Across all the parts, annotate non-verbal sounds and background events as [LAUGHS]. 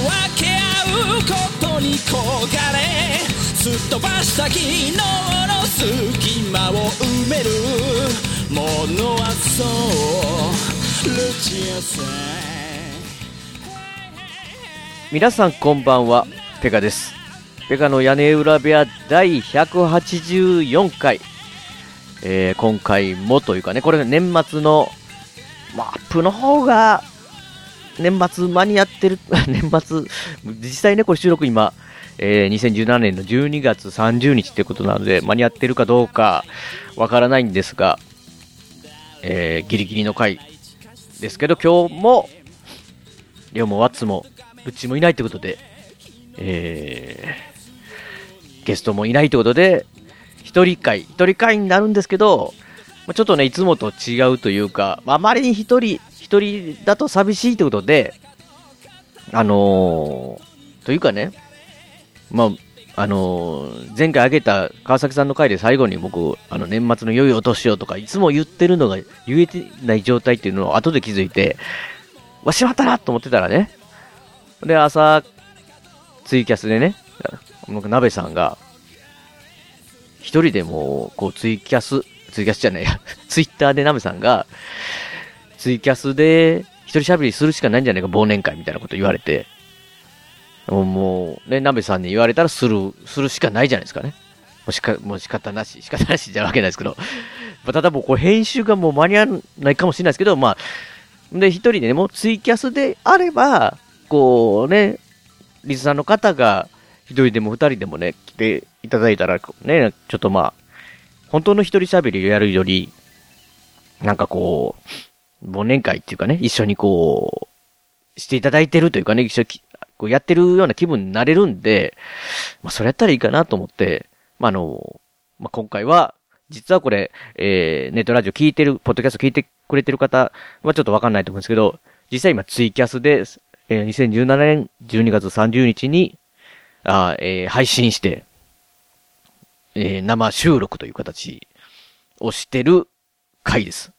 分け合うことに焦がれすっ飛ばした昨日の隙間を埋めるものはそうルチアさん皆さんこんばんは、ペカです。ペカの屋根裏部屋第184回。えー、今回もというかね、これ年末の、まあ、アップの方が、年末間に合ってる、[LAUGHS] 年末、実際ね、これ収録今、えー、2017年の12月30日ということなので、間に合ってるかどうかわからないんですが、えー、ギリギリの回ですけど、今日も、リョもワッツも、うちもいないということで、えー、ゲストもいないということで、一人会、一人会になるんですけど、ちょっとね、いつもと違うというか、あまりに一人、一人だと寂しいということで、あのー、というかね、まあ、あのー前回挙げた川崎さんの回で最後に僕、あの、年末の良いお年をとか、いつも言ってるのが言えてない状態っていうのを後で気づいて、わ、しまったなと思ってたらね、で、朝、ツイキャスでね、僕、鍋さんが、一人でもう、こう、ツイキャス、ツイキャスじゃないや、ツイッターで鍋さんが、ツイキャスで、一人喋りするしかないんじゃないか、忘年会みたいなこと言われて、もう、もうね、鍋さんに言われたらする、するしかないじゃないですかね。もうしか、もう仕方なし、仕方なしじゃわけないですけど、まただもう、こう、編集がもう間に合わないかもしれないですけど、まあ、で、一人でね、もうツイキャスであれば、こうね、リスナーの方が、一人でも二人でもね、来ていただいたら、ね、ちょっとまあ、本当の一人喋りをやるより、なんかこう、忘年会っていうかね、一緒にこう、していただいてるというかね、一緒にこうやってるような気分になれるんで、まあ、それやったらいいかなと思って、まあ、あの、まあ、今回は、実はこれ、えー、ネットラジオ聞いてる、ポッドキャスト聞いてくれてる方はちょっとわかんないと思うんですけど、実際今ツイキャスで、えー2017年12月30日に、あえー配信して、えー生収録という形をしてる回です。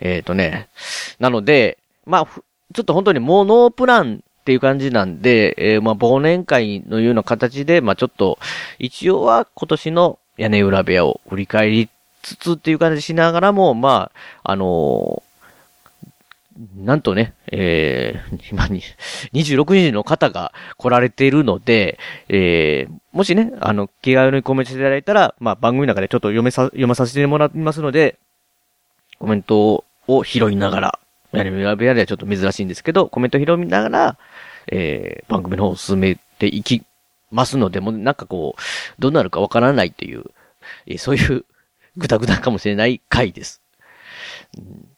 えっとね、なので、まあ、ちょっと本当にもうノープランっていう感じなんで、えーまあ、忘年会のような形で、まあ、ちょっと、一応は今年の屋根裏部屋を振り返りつつっていう感じしながらも、まあ、あのーなんとね、えー、今に、26人の方が来られているので、えー、もしね、あの、気軽にコメントしていただいたら、まあ、番組の中でちょっと読めさ、読まさせてもらいますので、コメントを拾いながら、屋根裏部屋ではちょっと珍しいんですけど、コメント拾いながら、えー、番組の方を進めていきますので、もうなんかこう、どうなるかわからないっていう、えーそういう、ぐだぐだかもしれない回です。うん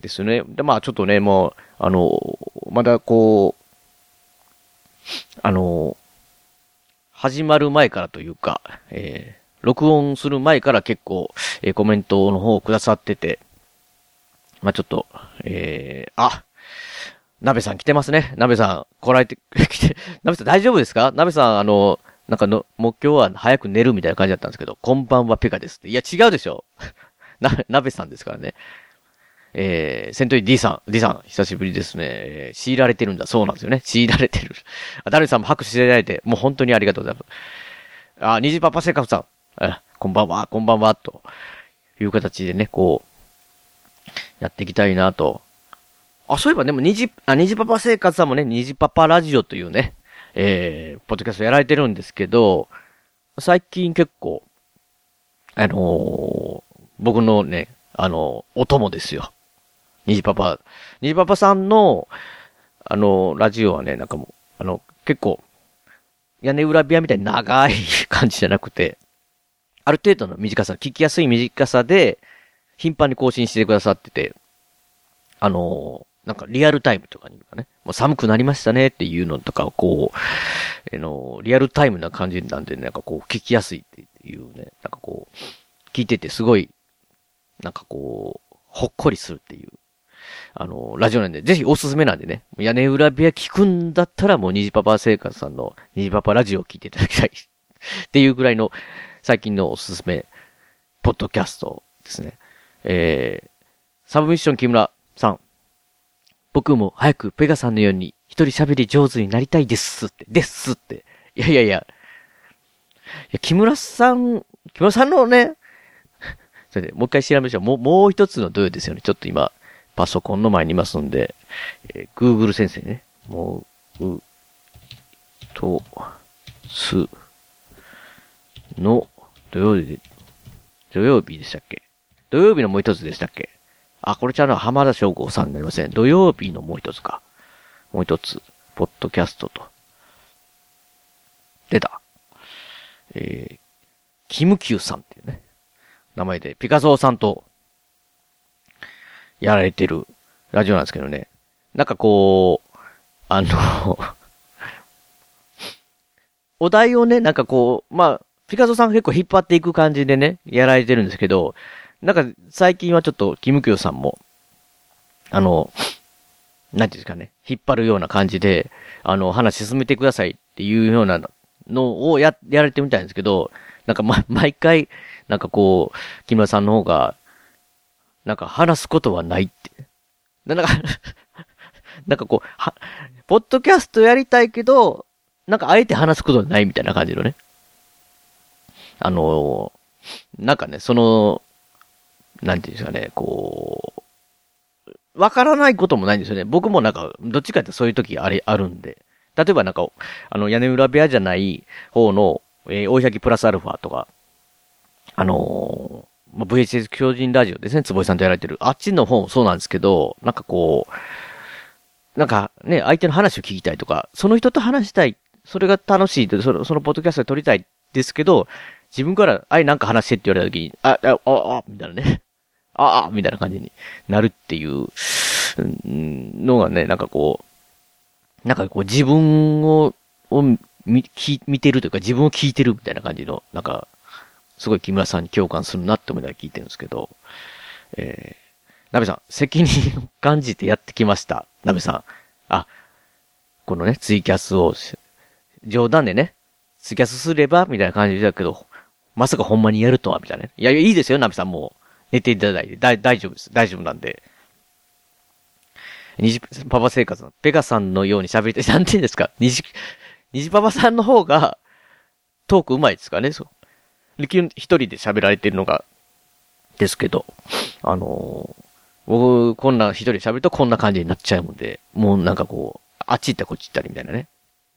ですね。で、まあちょっとね、もう、あの、まだこう、あの、始まる前からというか、えー録音する前から結構、えーコメントの方をくださってて、まあちょっと、えー、あ、鍋さん来てますね。鍋さん、来られて、[LAUGHS] 来て、鍋さん大丈夫ですか？鍋さん、あの、なんかの、もう今日は早く寝るみたいな感じだったんですけど、こんばんはペカです。いや、違うでしょ。[LAUGHS] な、鍋さんですからね。えー、戦闘員 D さん、D さん、久しぶりですね。えー強いられてるんだ。そうなんですよね。強いられてる。[LAUGHS] あ、ダルさんも拍手していただいて、もう本当にありがとうございます。あ、ニジパパセカフさん、えこんばんは、こんばんは、という形でね、こう、やっていきたいなと。あ、そういえばでも、ニジ、あ、ニジパパ生活さんもね、ニジパパラジオというね、えー、ポッドキャストやられてるんですけど、最近結構、あのー僕のね、あのお供ですよ。ニジパパ。ニジパパさんの、あのラジオはね、なんかもう、あの、結構、屋根裏部屋みたいに長い [LAUGHS] 感じじゃなくて、ある程度の短さ、聞きやすい短さで、頻繁に更新してくださってて、あのなんかリアルタイムとかにかね、もう寒くなりましたねっていうのとかをこう、あの、リアルタイムな感じなんで、なんかこう、聞きやすいっていうね、なんかこう、聞いててすごい、なんかこう、ほっこりするっていう、あの、ラジオなんで、ぜひおすすめなんでね、屋根裏部屋聞くんだったらもう虹パパ生活さんの虹パパラジオを聞いていただきたいっていうぐらいの最近のおすすめ、ポッドキャストですね。えー、サブミッション木村さん。僕も早くペガさんのように一人喋り上手になりたいですって、ですって。いやいやいや。いや、木村さん、木村さんのね、[LAUGHS] それで、もう一回調べましょう。もう、もう一つの土曜ですよね。ちょっと今、パソコンの前にいますんで、えー、Google 先生ね。もう、う、と、す、の、土曜日で、土曜日でしたっけ？土曜日のもう一つでしたっけ？あ、これちゃうのは浜田翔吾さんになりません。土曜日のもう一つか。もう一つ、ポッドキャストと。出た。えー、キムキューさんっていうね、名前で、ピカソーさんと、やられてるラジオなんですけどね。なんかこう、あの [LAUGHS] お題をね、なんかこう、まあ、ピカソさん結構引っ張っていく感じでね、やられてるんですけど、なんか最近はちょっとキムキョさんも、あの、なんていうんですかね、引っ張るような感じで、あの、話進めてくださいっていうようなのをや、やられてみたいんですけど、なんかま、[LAUGHS] 毎回、なんかこう、木村さんの方が、なんか話すことはないって。なんか [LAUGHS] なんかこう、は、ポッドキャストやりたいけど、なんかあえて話すことはないみたいな感じのね。あの、なんかね、その、なんていうんですかね、こう、わからないこともないんですよね。僕もなんか、どっちかってそういう時あれ、あるんで。例えばなんか、あの、屋根裏部屋じゃない方の、えー、大崎プラスアルファとか、あのー、まあ、VHS 巨人ラジオですね、坪井さんとやられてる。あっちの方もそうなんですけど、なんかこう、なんかね、相手の話を聞きたいとか、その人と話したい、それが楽しい、その、そのポッドキャストで撮りたいですけど、自分から、あい、なんか話してって言われた時に、あ、あ、あ、あ、みたいなね。ああ、みたいな感じになるっていうのがね、なんかこう、なんかこう自分を、を見、見てるというか自分を聞いてるみたいな感じの、なんか、すごい木村さんに共感するなって思いながら聞いてるんですけど、えー、なべさん、責任を感じてやってきました。なべさん。あ、このね、ツイキャスを、冗談でね、ツイキャスすれば、みたいな感じだけど、まさかほんまにやるとは、みたいな。ねいや、いいですよ、なべさん、もう。寝ていただいて、だ、大丈夫です。大丈夫なんで。虹パパ生活のペガさんのように喋りたい。[LAUGHS] なんて言うんですか？虹、虹パパさんの方が、トーク上手いですかね？そう。一人で喋られてるのが、ですけど、あのー、僕、こんな一人で喋るとこんな感じになっちゃうので、もうなんかこう、あっち行ったこっち行ったりみたいなね。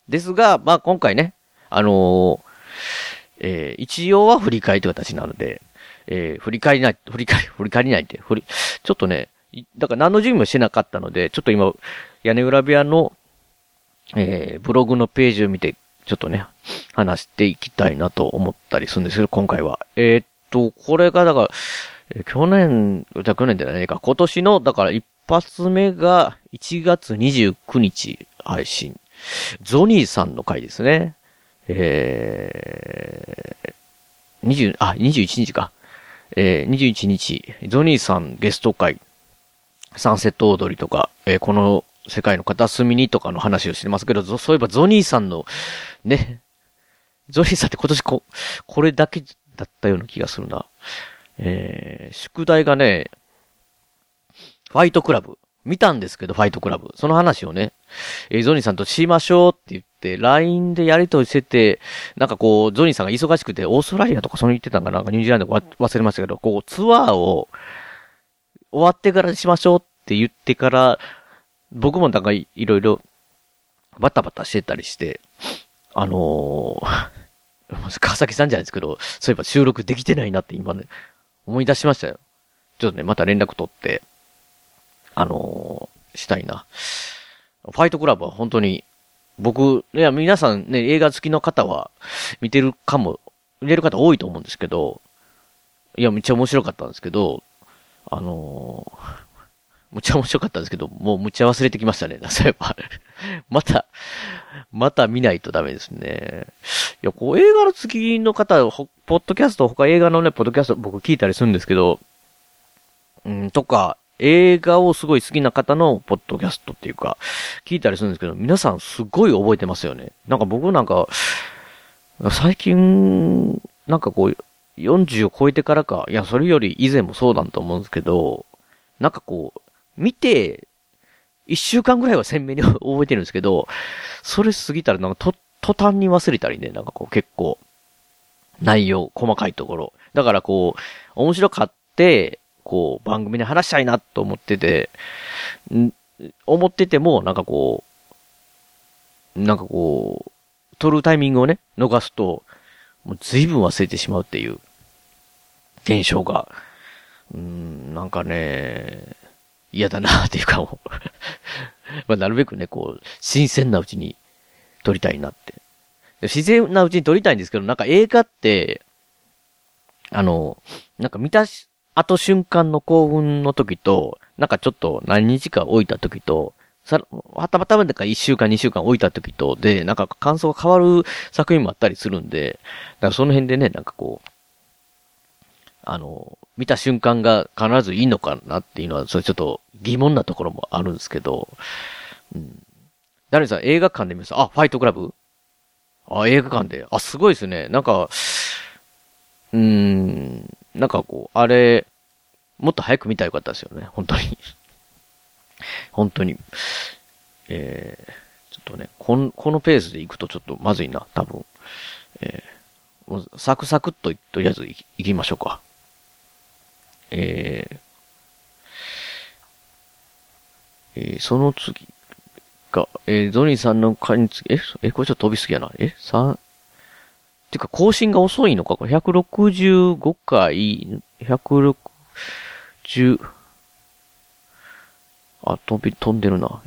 ですが、まあ今回ね、あのー、えー、一応は振り返りという形なので、えー、振り返りない、振り返り、[LAUGHS] 振り返りないって、振り、ちょっとね、だから何の準備もしてなかったので、ちょっと今、屋根裏部屋の、えー、ブログのページを見て、ちょっとね、話していきたいなと思ったりするんですけど、今回は。えー、っと、これが、だから、え、去年、じゃ去年じゃないか、今年の、だから一発目が1月29日配信。ゾニーさんの回ですね。えー、20、あ、21日か。えー、21日、ゾニーさんゲスト会、サンセット踊りとか、えー、この世界の片隅にとかの話をしてますけど、そういえばゾニーさんの、ね、ゾニーさんって今年こ、これだけだったような気がするな。えー、宿題がね、ファイトクラブ。見たんですけど、ファイトクラブ。その話をね、えー、ゾニーさんとしましょうって言って、LINE でやりとりしてて、なんかこう、ゾニーさんが忙しくて、オーストラリアとかその言ってたんかな、なんかニュージーランドか忘れましたけど、こう、ツアーを終わってからしましょうって言ってから、僕もなんかいろいろバタバタしてたりして、あのー、川崎さんじゃないですけど、そういえば収録できてないなって今ね、思い出しましたよ。ちょっとね、また連絡取って、あのー、したいな。ファイトクラブは本当に、僕、いや、皆さんね、映画好きの方は見てるかも、見れる方多いと思うんですけど、いや、めっちゃ面白かったんですけど、あのー、むっちゃ面白かったんですけど、もうむっちゃ忘れてきましたね。そういえば。[LAUGHS] また、また見ないとダメですね。いや、こう映画の次の方、ポッドキャスト、他映画のね、ポッドキャスト僕聞いたりするんですけど、うん、とか、映画をすごい好きな方のポッドキャストっていうか、聞いたりするんですけど、皆さんすごい覚えてますよね。なんか僕なんか、最近、なんかこう、40を超えてからか、いや、それより以前もそうだと思うんですけど、なんかこう、見て、一週間ぐらいは鮮明に [LAUGHS] 覚えてるんですけど、それ過ぎたらなんかと、途端に忘れたりね、なんかこう結構、内容、細かいところ。だからこう、面白かって、こう、番組で話したいなと思ってて、ん思ってても、なんかこう、なんかこう、撮るタイミングをね、逃すと、もう随分忘れてしまうっていう現象が、うん、なんかね、嫌だなっていうかも [LAUGHS] まあなるべくね、こう、新鮮なうちに撮りたいなって。自然なうちに撮りたいんですけど、なんか映画って、あの、なんか見たし後瞬間の興奮の時と、なんかちょっと何日か置いた時と、さ、はたまたまでか1週間2週間置いた時と、で、なんか感想が変わる作品もあったりするんで、だからその辺でね、なんかこう、あの、見た瞬間が必ずいいのかなっていうのは、それちょっと疑問なところもあるんですけど、うん。誰さん映画館で見ました？あ、ファイトクラブあ、映画館で。あ、すごいですね。なんか、うーん、なんかこう、あれ、もっと早く見たらよかったですよね。本当に [LAUGHS] 本当に。えー、ちょっとね、この、このペースで行くとちょっとまずいな、多分。えー、もうサクサクっと、とりあえず行きましょうか。えー、えー、その次が、えー、ゾニーさんの回に次、え、え、これちょっと飛びすぎやな。え、3、てか更新が遅いのか？これ165回、160、あ、飛び、飛んでるな。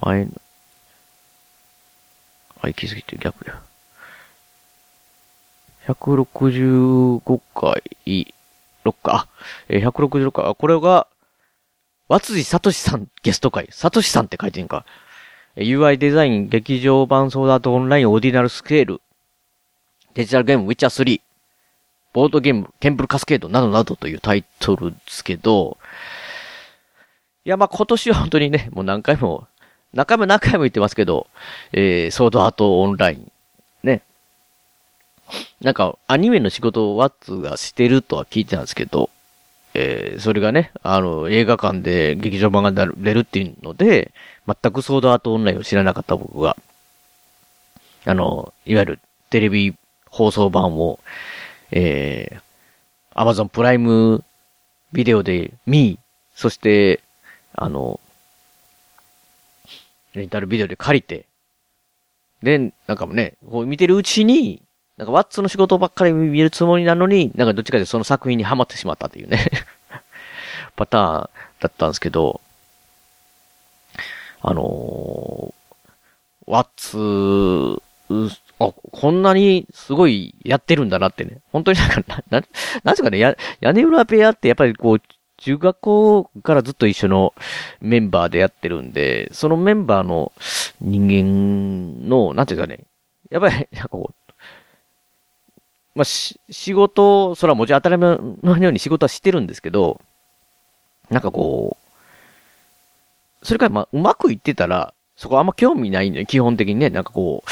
前の、あ、行き過ぎて逆や。165回、6か。えー、166回。あ、これが、和辻聡さんゲスト会。聡さんって書いてんか。UI デザイン劇場版ソーダートオンラインオーディナルスケール。デジタルゲームウィッチャー3。ボードゲームケンブルカスケードなどなどというタイトルですけど、いや、まあ、今年は本当にね、もう何回も、何回も何回も言ってますけど、えー、ソードアートオンライン。ね。なんか、アニメの仕事をワッツがしてるとは聞いてたんですけど、えー、それがね、あの、映画館で劇場版が出るっていうので、全くソードアートオンラインを知らなかった僕が、あの、いわゆるテレビ放送版を、えー、アマゾンプライムビデオで見、そして、あの、レンタルビデオで借りて、で、なんかもね、こう見てるうちに、なんかワッツの仕事ばっかり見るつもりなのに、なんかどっちかでその作品にハマってしまったっていうね [LAUGHS] パターンだったんですけど、あのー、ワッツ、あ、こんなにすごいやってるんだなってね。本当になんか、な、な、なんすかね、や、屋根裏ペアってやっぱりこう、中学校からずっと一緒のメンバーでやってるんで、そのメンバーの人間の、なんていうかね、やっぱり、なんかこう、まあ、し、仕事、それはもちろん当たり前のように仕事はしてるんですけど、なんかこう、それからまあ、うまくいってたら、そこあんま興味ないんだよ、基本的にね。なんかこう、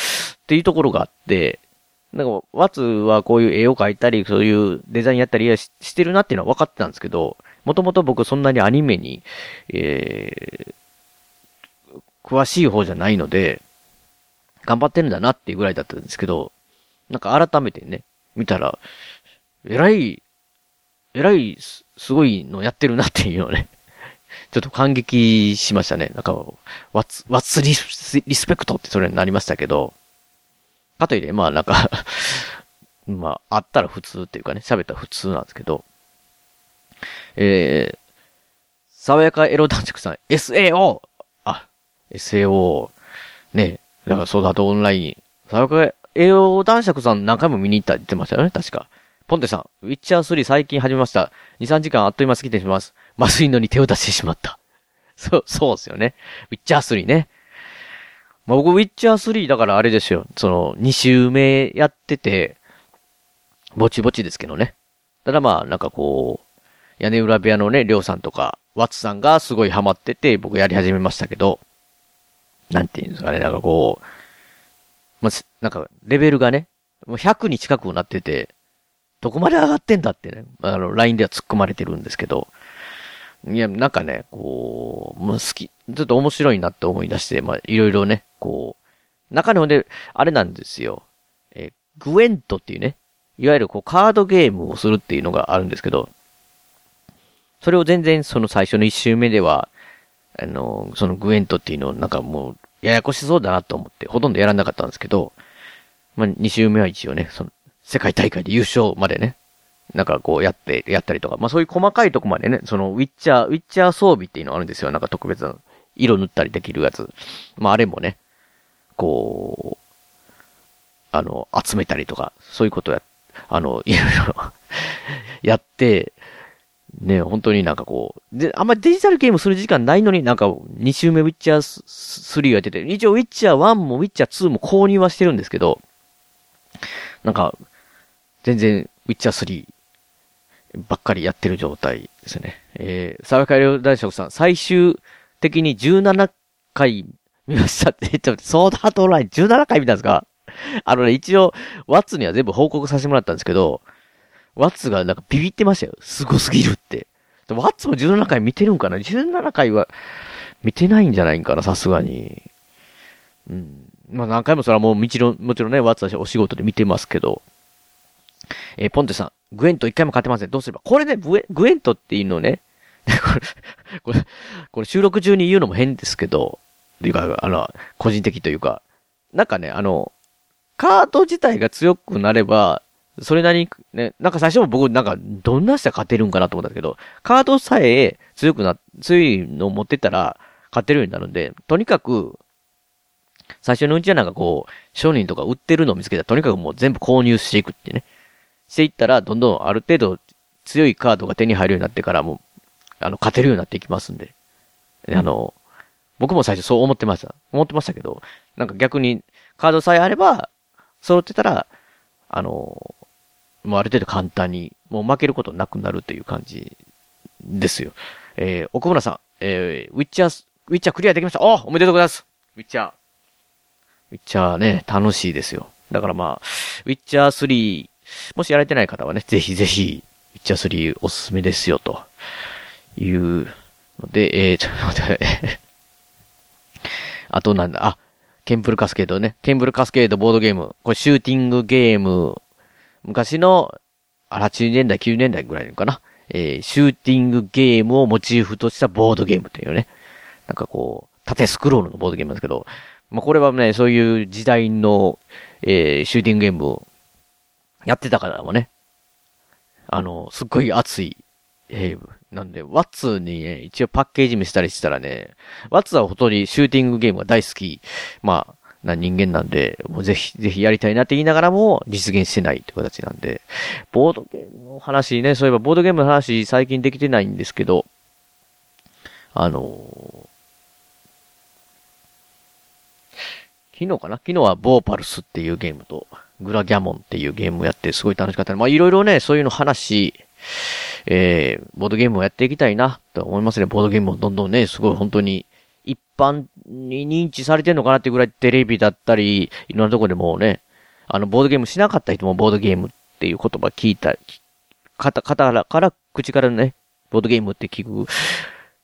っていうところがあって、なんか、ワツはこういう絵を描いたり、そういうデザインやったりしてるなっていうのは分かってたんですけど、もともと僕そんなにアニメに、えー、詳しい方じゃないので、頑張ってるんだなっていうぐらいだったんですけど、なんか改めてね、見たら、えらい、えらい、すごいのやってるなっていうのね、[LAUGHS] ちょっと感激しましたね。なんか、ワツ、ワツリスペクトってそれになりましたけど、かといって、まあなんか [LAUGHS] まあ、あったら普通っていうかね、喋ったら普通なんですけど、えー、爽やかエロ男爵さん、SAO! あ、SAO、ね、だからそうだとオンライン、爽やかエロ男爵さん何回も見に行ったって言ってましたよね、確か。ポンテさん、ウィッチャー3最近始めました。2、3時間あっという間過ぎてします。麻酔のに手を出してしまった。そう、そうですよね。ウィッチャー3ね。まあ、僕、ウィッチャー3だからあれですよ。その、2周目やってて、ぼちぼちですけどね。ただまあ、なんかこう、屋根裏部屋のね、りょうさんとか、ワッツさんがすごいハマってて、僕やり始めましたけど、なんていうんですかね、なんかこう、まあ、なんか、レベルがね、もう100に近くなってて、どこまで上がってんだってね、あの、LINE では突っ込まれてるんですけど、いや、なんかね、こう、もう好き、ちょっと面白いなって思い出して、まあ、いろいろね、こう、中にほんで、あれなんですよ。えグエントっていうね、いわゆるこう、カードゲームをするっていうのがあるんですけど、それを全然その最初の一周目では、あの、そのグエントっていうのをなんかもう、ややこしそうだなと思って、ほとんどやらなかったんですけど、まあ、二周目は一応ね、その、世界大会で優勝までね、なんかこうやって、やったりとか、まあそういう細かいとこまでね、そのウィッチャー、ウィッチャー装備っていうのがあるんですよ。なんか特別な、色塗ったりできるやつ。まああれもね、こう、あの、集めたりとか、そういうことや、あの、[LAUGHS] いろいろやって、ね、本当になんかこう、で、あんまりデジタルゲームする時間ないのになんか2周目ウィッチャー3やってて、一応ウィッチャー1もウィッチャー2も購入はしてるんですけど、なんか、全然ウィッチャー3ばっかりやってる状態ですね。えー、沢川大将さん、最終的に17回見ましたって、ちょっとソードハートオンライン17回見たんですか？あのね、一応、ワッツには全部報告させてもらったんですけど、ワッツがなんかビビってましたよ。すごすぎるって。ワッツも17回見てるんかな ?17 回は見てないんじゃないんかな？さすがに。うん。まあ何回もそれはもうもちろん、もちろんね、ワッツはお仕事で見てますけど。えー、ポンテさん、グエント一回も勝てません。どうすれば？これね、グエグエントっていうのね、[LAUGHS] これ、これ、これ収録中に言うのも変ですけど、というか、あの、個人的というか、なんかね、あの、カード自体が強くなれば、それなりに、ね、なんか最初も僕なんかどんな人勝てるんかなと思ったんですけど、カードさえ強くな、強いのを持ってたら勝てるようになるんで、とにかく、最初のうちはなんかこう、商人とか売ってるのを見つけたらとにかくもう全部購入していくってね。していったら、どんどんある程度強いカードが手に入るようになってからもう、あの、勝てるようになっていきますんで。あの、僕も最初そう思ってました。思ってましたけど、なんか逆にカードさえあれば、揃ってたら、あの、もうある程度簡単に、もう負けることなくなるという感じですよ。えー、奥村さん、えー、ウィッチャー、ウィッチャークリアできましたおおめでとうございますウィッチャー。ウィッチャーね、楽しいですよ。だからまあ、ウィッチャー3、もしやられてない方はね、ぜひぜひ、ウィッチャー3おすすめですよ、というので、えー、ちょっと待って、あとなんだ、あ、ケンブルカスケードね。ケンブルカスケードボードゲーム。これシューティングゲーム昔の、80年代、9年代ぐらいのかな。えー、シューティングゲームをモチーフとしたボードゲームというね。なんかこう、縦スクロールのボードゲームですけど、まあ、これはね、そういう時代の、えー、シューティングゲームをやってた方もね、あの、すっごい熱い、えー、なんで、ワッツにね、一応パッケージ見せたりしたらね、ワッツはほとんどシューティングゲームが大好き。まあ、な人間なんで、もうぜひ、ぜひやりたいなって言いながらも実現してないって形なんで、ボードゲームの話ね、そういえばボードゲームの話最近できてないんですけど、あのー、昨日かな？昨日はボーパルスっていうゲームと、グラギャモンっていうゲームをやってすごい楽しかったまあいろいろね、そういうの話、えー、ボードゲームをやっていきたいなと思いますね。ボードゲームもどんどんね、すごい本当に一般に認知されてんのかなってぐらいテレビだったり、いろんなとこでもね、あの、ボードゲームしなかった人もボードゲームっていう言葉聞いた、方、方から、から、口からね、ボードゲームって聞く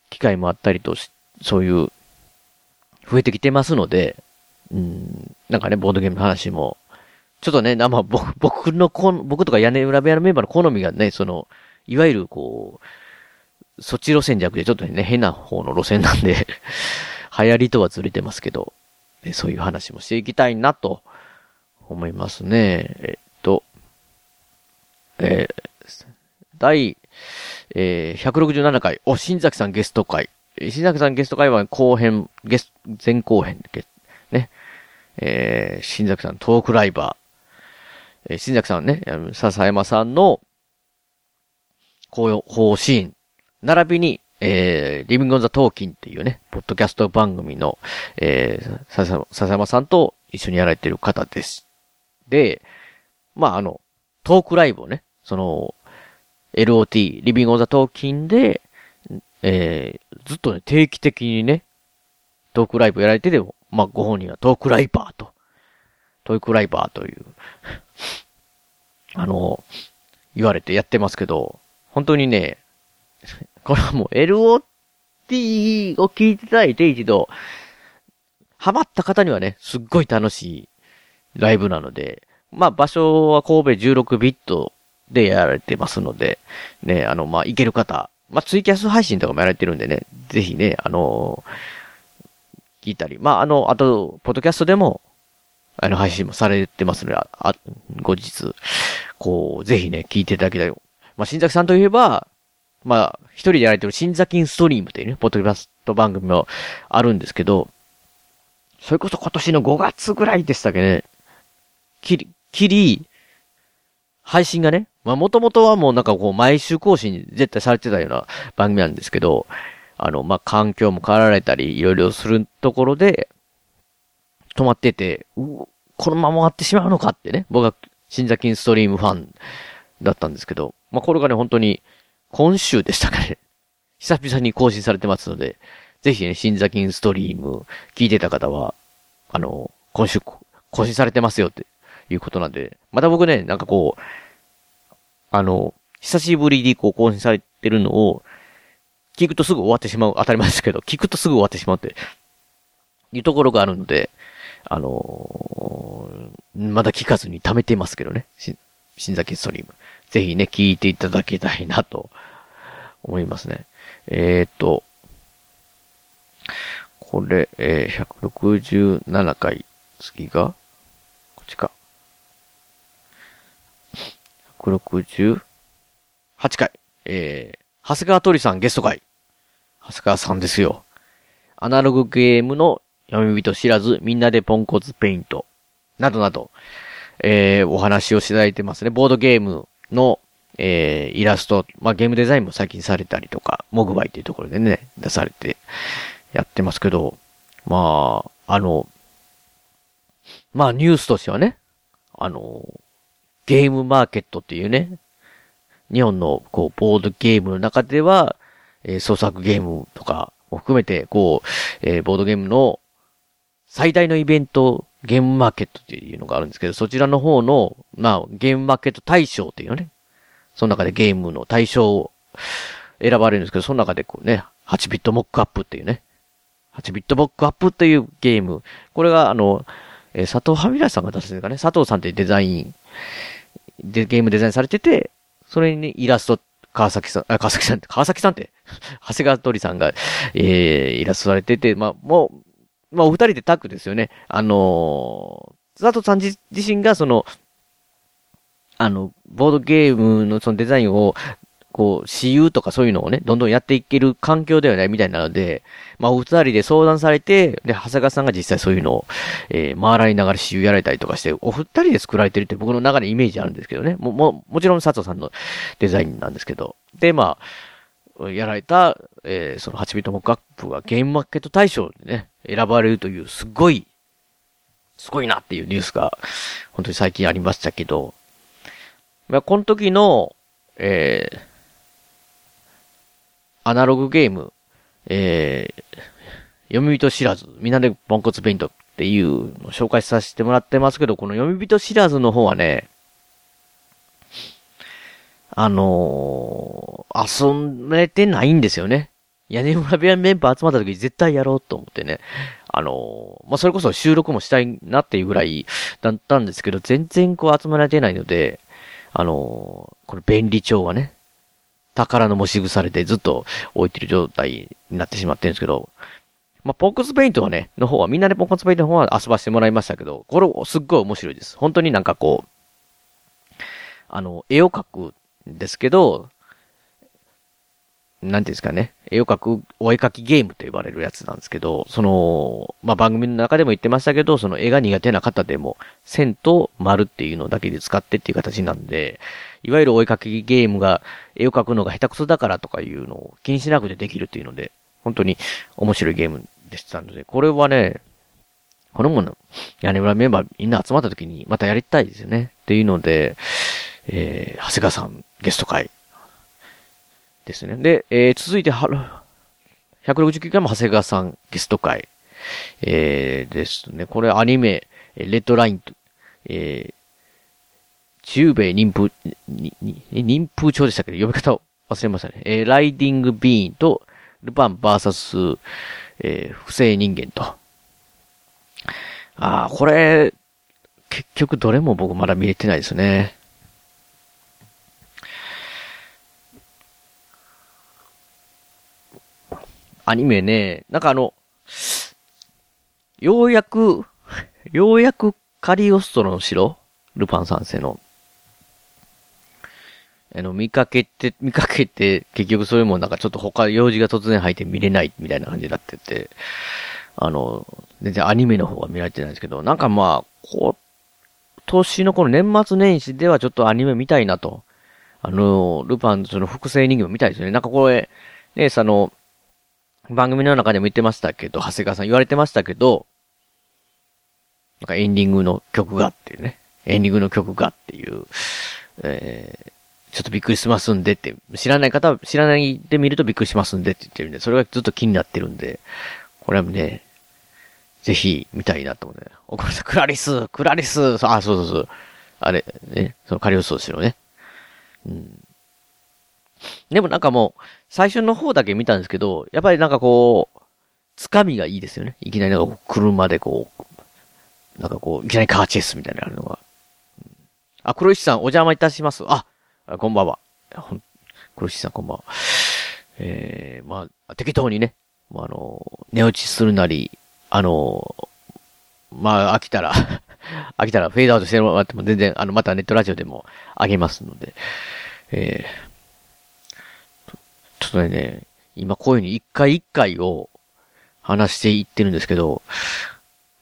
機会もあったりとし、そういう、増えてきてますので、うん、なんかね、ボードゲームの話も、ちょっとね、まあ、僕、僕のこ、僕とか屋根裏部屋のメンバーの好みがね、その、いわゆるこう、そっち路線じゃなくて、ちょっとね、変な方の路線なんで [LAUGHS] 流行りとはずれてますけど、そういう話もしていきたいなと思いますね。えっと、えー、第、えー、167回、お、新崎さんゲスト会。新崎さんゲスト会は後編、ゲス、前後編、ね。えー、新崎さんトークライバー。えー、新崎さんね、笹山さんの、こう、方針、並びに、えー、リビングオンザトーキンっていうね、ポッドキャスト番組の、えー、笹山さんと一緒にやられてる方です。で、まあ、あの、トークライブをね、その、LOT、リビングオンザトーキンで、えー、ずっとね、定期的にね、トークライブやられてても、まあ、ご本人はトークライバーと、トークライバーという [LAUGHS] あの、言われてやってますけど、本当にね、[LAUGHS] これはもう LOT を聞いていただいて一度、ハマった方にはね、すっごい楽しいライブなので、まあ場所は神戸16ビットでやられてますので、ね、あの、まあ行ける方、まあツイキャス配信とかもやられてるんでね、ぜひね、あのー、聞いたり、まああの、あと、ポッドキャストでも、あの、配信もされてますので、あ、後日、こう、ぜひね、聞いていただきたい。まあ、新崎さんといえば、まあ、一人でやられてる新崎インストリームというね、ポッドキャスト番組もあるんですけど、それこそ今年の5月ぐらいでしたっけね、きり、きり、配信がね、まあもともとはもうなんかこう毎週更新絶対されてたような番組なんですけど、あの、まあ環境も変わられたり、いろいろするところで、止まってて、このまま終わってしまうのかってね、僕は新崎ンストリームファンだったんですけど、まあこれがね、本当に今週でしたかね。[LAUGHS] 久々に更新されてますので、ぜひね、新座金ストリーム聞いてた方は、あの、今週更新されてますよっていうことなんで、また僕ね、なんかこう、あの、久しぶりにこう更新されてるのを、聞くとすぐ終わってしまう、当たり前ですけど、聞くとすぐ終わってしまうって、いうところがあるので、あのー、まだ聞かずに貯めてますけどね。新崎ストリーム。ぜひね、聞いていただきたいなと思いますね。えー、と、これ、えー、167回、次が、こっちか。168回、えー、長谷川鳥さんゲスト会。長谷川さんですよ。アナログゲームの読み人知らず、みんなでポンコツペイント。などなど、えー、お話をしていただいてますね。ボードゲームの、えー、イラスト、まあ、ゲームデザインも最近されたりとか、モグバイっていうところでね、出されてやってますけど、まあ、あの、まあ、ニュースとしてはね、あの、ゲームマーケットっていうね、日本の、こう、ボードゲームの中では、えー、創作ゲームとかも含めて、こう、えー、ボードゲームの最大のイベント、ゲームマーケットっていうのがあるんですけど、そちらの方の、まあ、ゲームマーケット大賞っていうのね、その中でゲームの対象を選ばれるんですけど、その中でこうね、8ビットモックアップっていうね、8ビットモックアップっていうゲーム。これが、あの、えー、佐藤はみらさんが出すんですかね。佐藤さんってデザイン、で、ゲームデザインされてて、それにイラスト、川崎さん、あ、川崎さんって、川崎さんって、長谷川鳥さんが、えー、イラストされてて、まあ、もう、まあ、お二人でタッグですよね。あのー、佐藤さん自身がその、あの、ボードゲームのそのデザインを、こう、私有とかそういうのをね、どんどんやっていける環境ではないみたいなので、まあ、お二人で相談されて、で、長谷川さんが実際そういうのを、えー、回られながら私有やられたりとかして、お二人で作られてるって僕の中でイメージあるんですけどね。も、も、もちろん佐藤さんのデザインなんですけど。で、まあ、やられた、えー、その8ビットモックアップがゲームマーケット大賞でね、選ばれるという、すごい、すごいなっていうニュースが、本当に最近ありましたけど、まあ、この時の、えー、アナログゲーム、えー、読み人知らず、みんなでポンコツペイントっていうのを紹介させてもらってますけど、この読み人知らずの方はね、あのー、遊んでてないんですよね。屋根裏部屋メンバー集まった時絶対やろうと思ってね。あのー、まあ、それこそ収録もしたいなっていうぐらいだったんですけど、全然こう集まられてないので、あのー、これ便利帳はね、宝の持ち腐れでずっと置いてる状態になってしまってるんですけど、まあ、ポンコツペイントはね、の方は、みんなでポンコツペイントの方は遊ばせてもらいましたけど、これすっごい面白いです。本当になんかこう、あの、絵を描くんですけど、なんていうんですかね、絵を描く、お絵描きゲームと呼ばれるやつなんですけど、その、まあ、番組の中でも言ってましたけど、その絵が苦手な方でも、線と丸っていうのだけで使ってっていう形なんで、いわゆるお絵描きゲームが、絵を描くのが下手くそだからとかいうのを気にしなくてできるっていうので、本当に面白いゲームでしたので、これはね、このもの、屋根裏メンバーみんな集まった時にまたやりたいですよね。っていうので、えー、長谷川さんゲスト会ですね。で、えー、続いて、はる、169回も長谷川さんゲスト会。えー、ですね。これアニメ、レッドラインと、えー、中米妊婦、に、に、妊婦帳でしたけ？ど、読み方を忘れましたね。えー、ライディングビーンと、ルパンバーサス、えー、不正人間と。ああ、これ、結局どれも僕まだ見れてないですね。アニメね、なんかあの、ようやく、ようやくカリオストロの城？ルパン三世の。あの、見かけて、見かけて、結局それもんなんかちょっと他、用事が突然入って見れないみたいな感じになってて、あの、全然アニメの方が見られてないんですけど、なんかまあ、今年のこの年末年始ではちょっとアニメ見たいなと。あの、ルパンその複製人形見たいですよね。なんかこれ、ね、その、番組の中でも言ってましたけど、長谷川さん言われてましたけど、なんかエンディングの曲がっていうね、エンディングの曲がっていう、えー、ちょっとびっくりしますんでって、知らない方は、知らないで見るとびっくりしますんでって言ってるんで、それがずっと気になってるんで、これはね、ぜひ見たいなと思うね。おこさん、クラリスクラリスあ、そうそうそう。あれ、ね、そのカリオスしろね。うん。でもなんかもう、最初の方だけ見たんですけど、やっぱりなんかこう、つかみがいいですよね。いきなりなんか車でこう、なんかこう、いきなりカーチェスみたいなのが。あ、黒石さんお邪魔いたします。あ、こんばんは。黒石さんこんばんは。えー、まあ、適当にね、まあの、寝落ちするなり、あの、まあ、飽きたら [LAUGHS] 飽きたらフェードアウトしてもらっても全然、あの、またネットラジオでもあげますので、えー、ちょっとね、今こういうふうに一回一回を話していってるんですけど、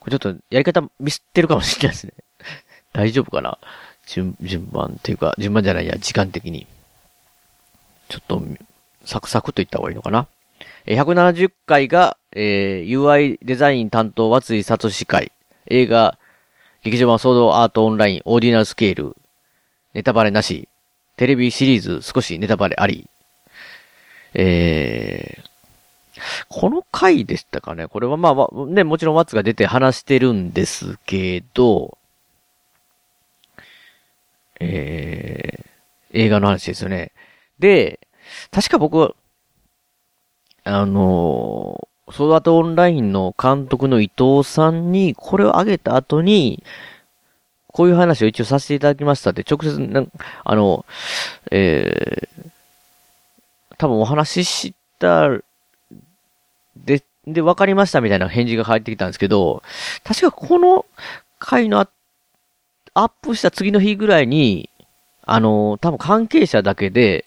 これちょっとやり方ミスってるかもしれないですね。[LAUGHS] 大丈夫かな？順、順番っていうか、順番じゃないや、時間的に。ちょっと、サクサクと言った方がいいのかな？170回が、えー、UI デザイン担当、松井聡会。映画、劇場版ソードアートオンライン、オーディナルスケール。ネタバレなし。テレビシリーズ、少しネタバレあり。えー、この回でしたかね？これはまあ、ね、もちろんワッツが出て話してるんですけど、えー、映画の話ですよね。で、確か僕は、あのー、ソードアートオンラインの監督の伊藤さんにこれをあげた後に、こういう話を一応させていただきましたって、直接、あの、えー、多分お話しした、で、で、わかりましたみたいな返事が返ってきたんですけど、確かこの回のアップした次の日ぐらいに、あの、多分関係者だけで、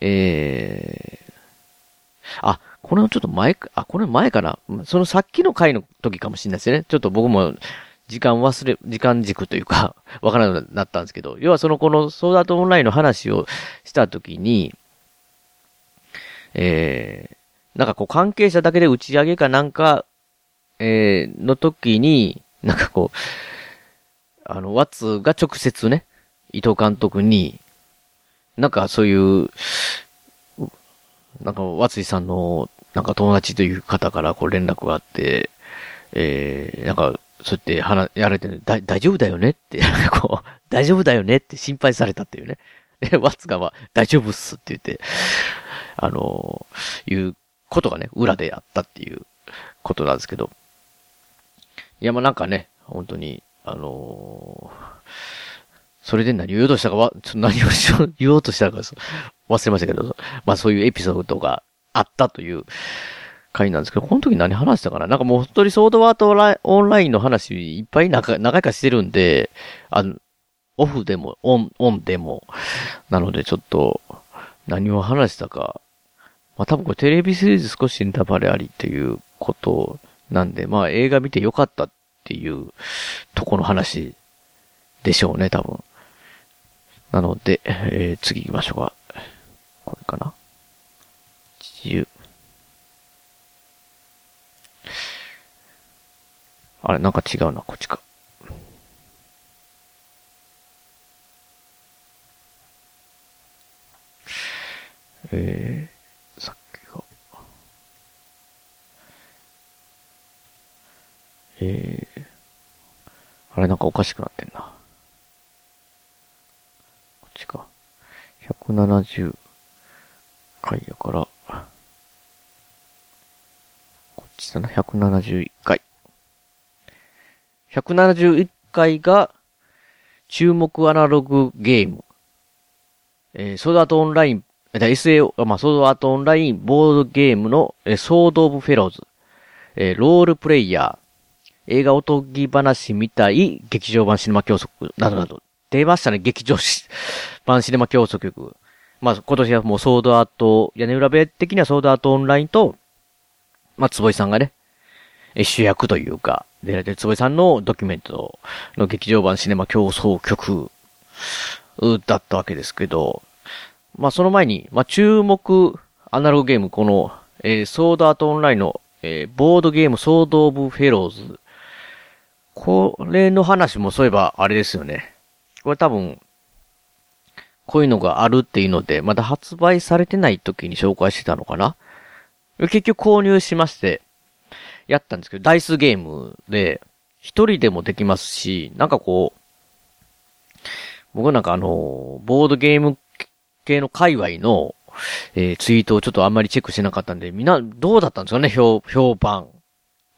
えあ、これはちょっと前か、あ、これ前かな。そのさっきの回の時かもしれないですね。ちょっと僕も、時間忘れ、時間軸というか、[LAUGHS] わからなくなったんですけど、要はそのこのソーダートオンラインの話をした時に、えー、なんかこう関係者だけで打ち上げかなんか、えー、の時に、なんかこう、あの、ワッツが直接ね、伊藤監督に、なんかそういう、なんか、和井さんの、なんか友達という方からこう連絡があって、えー、なんか、そうやって話、やられて、だ、大丈夫だよねって、[LAUGHS] こう、大丈夫だよねって心配されたっていうね。で、ワッツがは、大丈夫っすって言って、あの、いうことがね、裏であったっていうことなんですけど。いや、まあなんかね、本当に、あの、それで何を言おうとしたかは、ちょっと何を [LAUGHS] 言おうとしたか忘れましたけど、まあそういうエピソードがあったという回なんですけど、この時何話したかな？なんかもう本当にソードワートオンラインの話いっぱい長いかしてるんで、あの、オフでも、オン、オンでも、なのでちょっと、何を話したか、まあ多分これテレビシリーズ少しネタバレありっていうことなんで、まあ映画見てよかったっていうとこの話でしょうね、多分。なので、えー、次行きましょうか。これかな。10。あれ、なんか違うな、こっちか。えー、さっきが。えー、あれなんかおかしくなってんな。こっちか。170回やから、こっちだな、171回。171回が、注目アナログゲーム。えー、ソードアートオンライン、SAO、まあ、ソードアートオンラインボードゲームの、えー、ソードオブフェローズ。えー、ロールプレイヤー。映画おとぎ話みたい劇場版シネマ狂想などなど。出ましたね、劇場版シネマ狂想曲。まあ、今年はもうソードアート、屋根裏部的にはソードアートオンラインと、まあ、坪井さんがね、主役というか、で、で、坪井さんのドキュメントの劇場版シネマ競争曲だったわけですけど、まあ、その前に、まあ、注目アナログゲーム、この、えー、ソードアートオンラインの、えー、ボードゲームソードオブフェローズ。これの話もそういえば、あれですよね。これ多分、こういうのがあるっていうので、まだ発売されてない時に紹介してたのかな結局購入しまして、やったんですけど、ダイスゲームで、一人でもできますし、なんかこう、僕なんかあの、ボードゲーム系の界隈の、えー、ツイートをちょっとあんまりチェックしなかったんで、みんなどうだったんですかね、評、評判。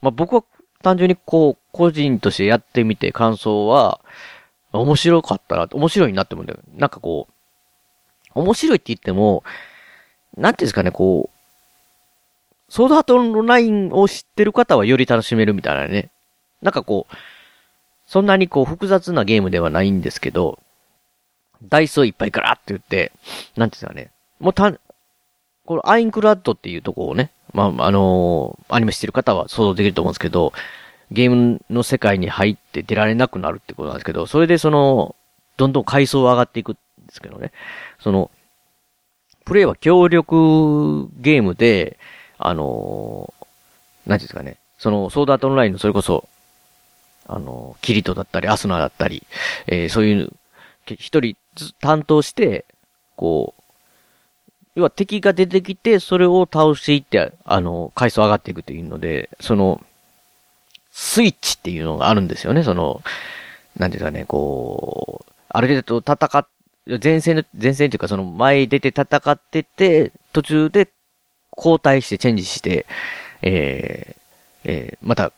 まあ、僕は単純にこう、個人としてやってみて感想は、面白かったな、面白いなって思うんだよ。なんかこう、面白いって言っても、なんていうんですかね、こう、ソードハートオンラインを知ってる方はより楽しめるみたいなね。なんかこう、そんなにこう複雑なゲームではないんですけど、ダイスをいっぱいガラって言って、なんていうんですかね。もうた、このアインクラッドっていうとこをね、まあ、あのー、アニメしてる方は想像できると思うんですけど、ゲームの世界に入って出られなくなるってことなんですけど、それでその、どんどん階層上がっていくんですけどね。その、プレイは協力ゲームで、あのー、なんていうんですかね、その、ソードアートオンラインのそれこそ、あの、キリトだったり、アスナだったり、えー、そういう、一人担当して、こう、要は敵が出てきて、それを倒していって、あの、回数上がっていくっていうので、その、スイッチっていうのがあるんですよね、その、なんていうかね、こう、ある程度戦っ、前線の、前線っていうかその前出て戦ってて、途中で交代してチェンジして、えー、えー、また、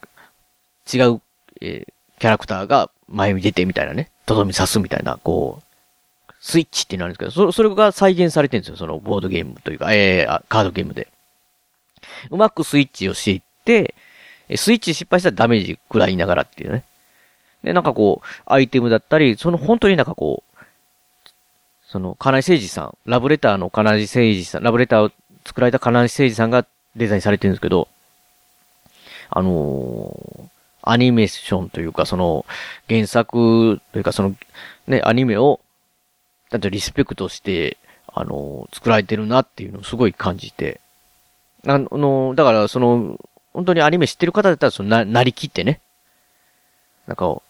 違う、えー、キャラクターが前に出てみたいなね、とどみ刺すみたいな、こう、スイッチってなるんですけど、そそれが再現されてるんですよ、そのボードゲームというか、えー、カードゲームで。うまくスイッチをしていって、スイッチ失敗したらダメージ食らいながらっていうね。で、なんかこう、アイテムだったり、その本当になんかこう、その、金井誠二さん、ラブレターの金井誠二さん、ラブレターを作られた金井誠二さんがデザインされてるんですけど、あのー、アニメーションというか、その、原作というか、その、ね、アニメを、だってリスペクトして、あのー、作られてるなっていうのをすごい感じて、あの、だから、その、本当にアニメ知ってる方だったら、そのな、なりきってね。なんか、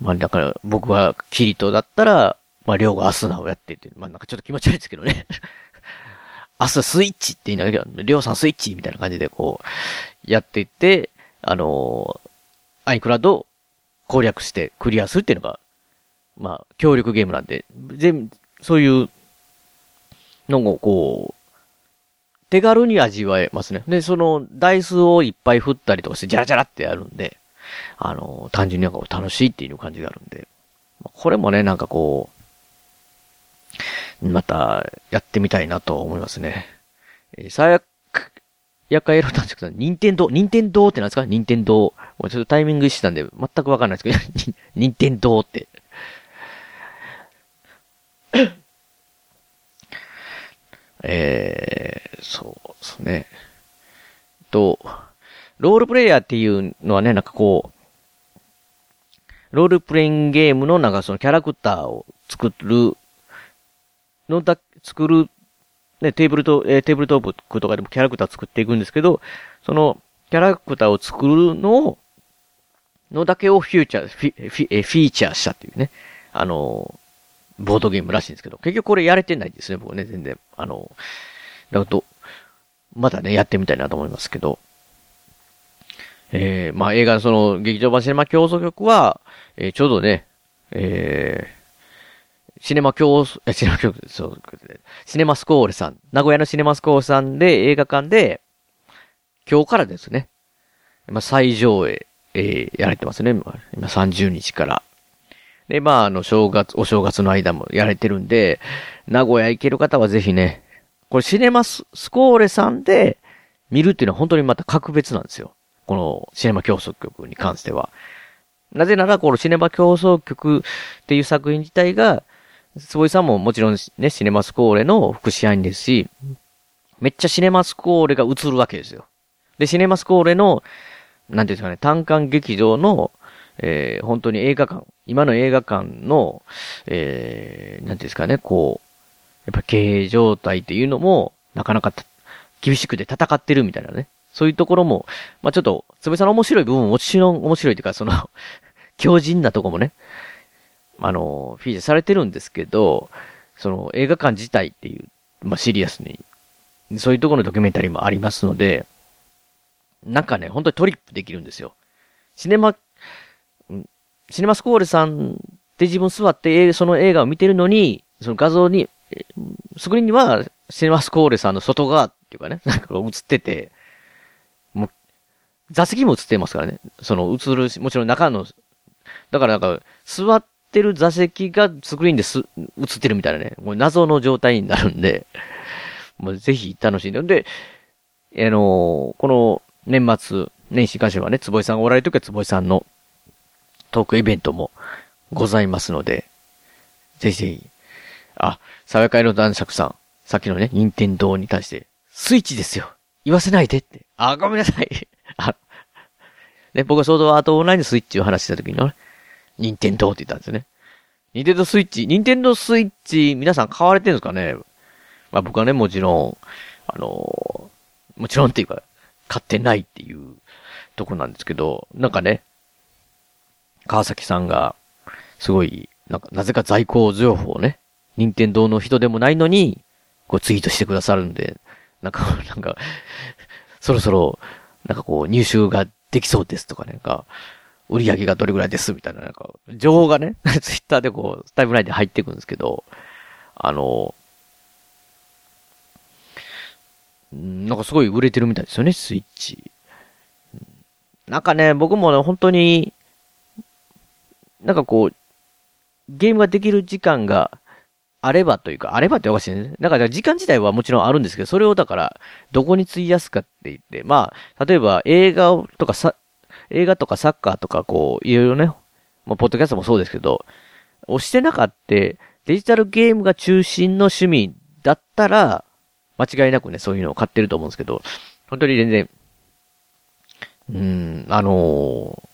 まあ、だから、僕はキリトだったら、まあ、りょうがアスナをやってって、まあ、なんかちょっと気持ち悪いですけどね。[LAUGHS] アススイッチって言いながら、りょうさんスイッチみたいな感じでこう、やっていって、あのー、アイクラウドを攻略してクリアするっていうのが、まあ、協力ゲームなんで、全、そういうのをこう、手軽に味わえますね。で、その、ダイスをいっぱい振ったりとかして、ジャラジャラってやるんで、あの、単純になんか楽しいっていう感じがあるんで、これもね、なんかこう、また、やってみたいなと思いますね。えー、最悪、やかエロなんですけど、任天堂、任天堂ってなんですか？任天堂。もうちょっとタイミングしてたんで、全くわかんないですけど、任天堂って。えー、そう、ますね。と、ロールプレイヤーっていうのはね、なんかこう、ロールプレインゲームのなんかそのキャラクターを作るのだ、作る、ね、テーブルと、えー、テーブルトークとかでもキャラクター作っていくんですけど、そのキャラクターを作るのを、のだけをフューチャー、フィ、フィ、フィーチャーしたっていうね、あの、ボードゲームらしいんですけど、結局これやれてないですね、僕ね、全然。あの、だからと、またね、やってみたいなと思いますけど。えー、まあ映画のその、劇場版シネマ競争曲は、えー、ちょうどね、えー、シネマ競争、え、シネマ競争、そう、シネマスコーレさん、名古屋のシネマスコーレさんで映画館で、今日からですね、まあ最上映、えー、やれてますね。今30日から。で、まあ、あの、正月、お正月の間もやれてるんで、名古屋行ける方はぜひね、これシネマスコーレさんで見るっていうのは本当にまた格別なんですよ。このシネマ競争曲に関しては。なぜなら、このシネマ競争曲っていう作品自体が、坪井さんももちろんね、シネマスコーレの副支配人ですし、めっちゃシネマスコーレが映るわけですよ。で、シネマスコーレの、なんていうんですかね、単館劇場の、えー、本当に映画館、今の映画館の、えー、なんですかね、こう、やっぱ経営状態っていうのも、なかなか厳しくて戦ってるみたいなね。そういうところも、まあちょっと、つぶさの面白い部分ももちろん面白いというか、その [LAUGHS] 強靭なとこもね、あの、フィーチャーされてるんですけど、その映画館自体っていう、まあシリアスに、そういうところのドキュメンタリーもありますので、なんかね、本当にトリップできるんですよ。シネマ、シネマスコールさんで自分座ってその映画を見てるのに、その画像に、スクリーンにはシネマスコールさんの外側っていうかね、[LAUGHS] なんか映ってて、もう、座席も映ってますからね。その映る、もちろん中の、だからなんか、座ってる座席がスクリーンです映ってるみたいなね、もう謎の状態になるんで、もうぜひ楽しんで。で、あのー、この、年末、年始に関してはね、坪井さんがおられるときは坪井さんのトークイベントもございますので、ぜひぜひ、あ、爽やかの男爵さん、さっきのね、任天堂に対して、スイッチですよ言わせないでって。あ、ごめんなさい。あ、ね、僕は相当後オンラインでスイッチを話した時にね、任天堂って言ったんですよね。任天堂スイッチ、任天堂スイッチ、皆さん買われてるんですかね？まあ僕はね、もちろん、あのー、もちろんっていうか、買ってないっていうとこなんですけど、なんかね、川崎さんが、すごい、なんか、なぜか在庫情報をね、任天堂の人でもないのに、こうツイートしてくださるんで、なんか、[LAUGHS] なんか、そろそろ、なんかこう、入手ができそうですとかね、なんか、売り上げがどれぐらいですみたいな、なんか、情報がね、[LAUGHS] ツイッターでこう、タイムラインで入ってくんですけど、あの、なんかすごい売れてるみたいですよね、スイッチ。なんかね、僕もね、本当に、なんかこう、ゲームができる時間があればというか、あればっておかしいね。だか時間自体はもちろんあるんですけど、それをだから、どこに費やすかって言って、まあ、例えば映画とかさ、映画とかサッカーとかこう、いろいろね、まあ、ポッドキャストもそうですけど、押してなかった、デジタルゲームが中心の趣味だったら、間違いなくね、そういうのを買ってると思うんですけど、本当に全然、うん、あのー、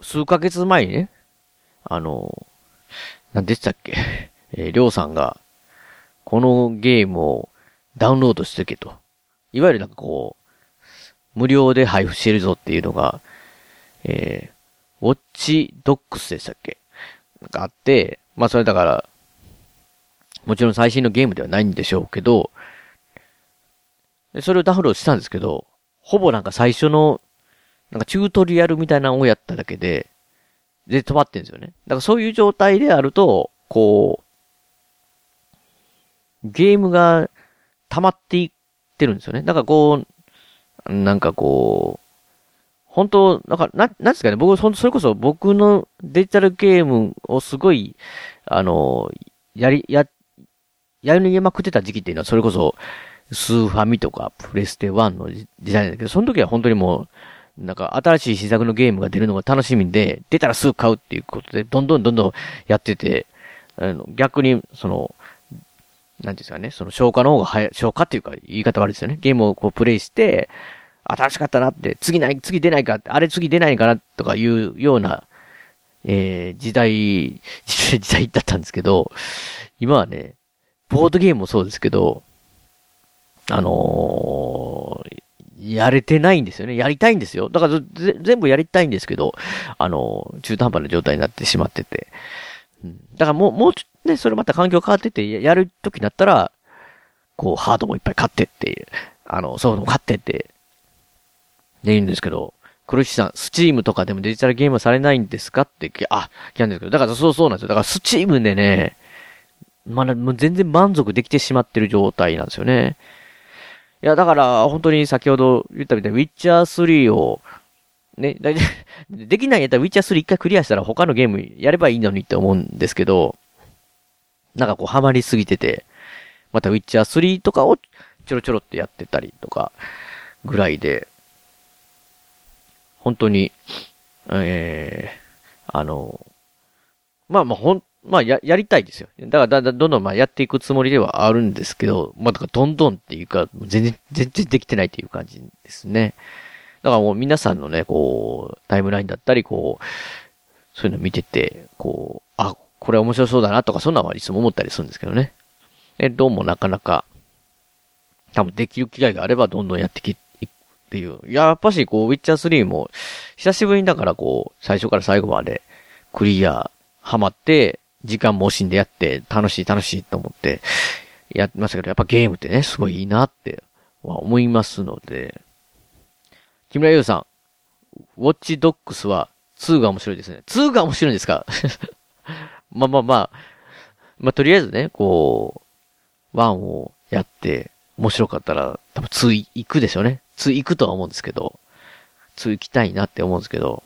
数ヶ月前にね、あのー、なんでしたっけ、[LAUGHS] えー、りょうさんが、このゲームをダウンロードしてけと。いわゆるなんかこう、無料で配布してるぞっていうのが、えー、ウォッチドックスでしたっけ？なんかあって、まあそれだから、もちろん最新のゲームではないんでしょうけど、それをダウンロードしたんですけど、ほぼなんか最初の、なんかチュートリアルみたいなのをやっただけで、で、止まってんですよね。だからそういう状態であると、こう、ゲームが溜まっていってるんですよね。だからこう、なんかこう、本当、なんか、な、なんですかね、僕、それこそ僕のデジタルゲームをすごい、あの、やり、や、やりまくってた時期っていうのは、それこそ、スーファミとか、プレステ1の時代だけど、その時は本当にもう、なんか新しい試作のゲームが出るのが楽しみで、出たらすぐ買うっていうことで、どんどんどんどんやってて、あの逆に、その、なんですかね、その消化の方が早い、消化っていうか言い方悪いですよね。ゲームをこうプレイして、新しかったなって、次ない、次出ないか、あれ次出ないかなとかいうような、えー、時代、[LAUGHS] 時代だったんですけど、今はね、ボードゲームもそうですけど、あのー、やれてないんですよね。やりたいんですよ。だから全部やりたいんですけど、あの、中途半端な状態になってしまってて。うん、だからもう、もうちょっとね、それまた環境変わってて、やる時になったら、こう、ハードもいっぱい買ってっていう、あの、ソフトも買ってって、で言うんですけど、苦しさん、スチームとかでもデジタルゲームされないんですか？って、あ、来たんですけど、だからそうそうなんですよ。だからスチームでね、まだ、もう全然満足できてしまってる状態なんですよね。いや、だから、本当に先ほど言ったみたいに、ウィッチャー3を、ね、だ [LAUGHS] できないんやったらウィッチャー3一回クリアしたら他のゲームやればいいのにって思うんですけど、なんかこうハマりすぎてて、またウィッチャー3とかをちょろちょろってやってたりとか、ぐらいで、本当に、ええー、あの、まあまあほん、まあ、や、やりたいですよ。だから、だん、だん、どんどん、まあ、やっていくつもりではあるんですけど、まあ、だから、どんどんっていうか、全然、全然できてないっていう感じですね。だからもう皆さんのね、こう、タイムラインだったり、こう、そういうの見てて、こう、あ、これ面白そうだなとか、そんなのはいつも思ったりするんですけどね。え、どうもなかなか、多分できる機会があればどんどんやってき、っていう。やっぱし、こう、ウィッチャー3も、久しぶりにだからこう、最初から最後まで、クリア、ハマって、時間も惜しんでやって、楽しい楽しいと思って、やってましたけど、やっぱゲームってね、すごいいいなっては思いますので、木村優さん、ウォッチドックスは2が面白いですね。2が面白いんですか？[LAUGHS] まあまあまあ、まあとりあえずね、こう、1をやって面白かったら、多分2行くでしょうね。2行くとは思うんですけど、2行きたいなって思うんですけど、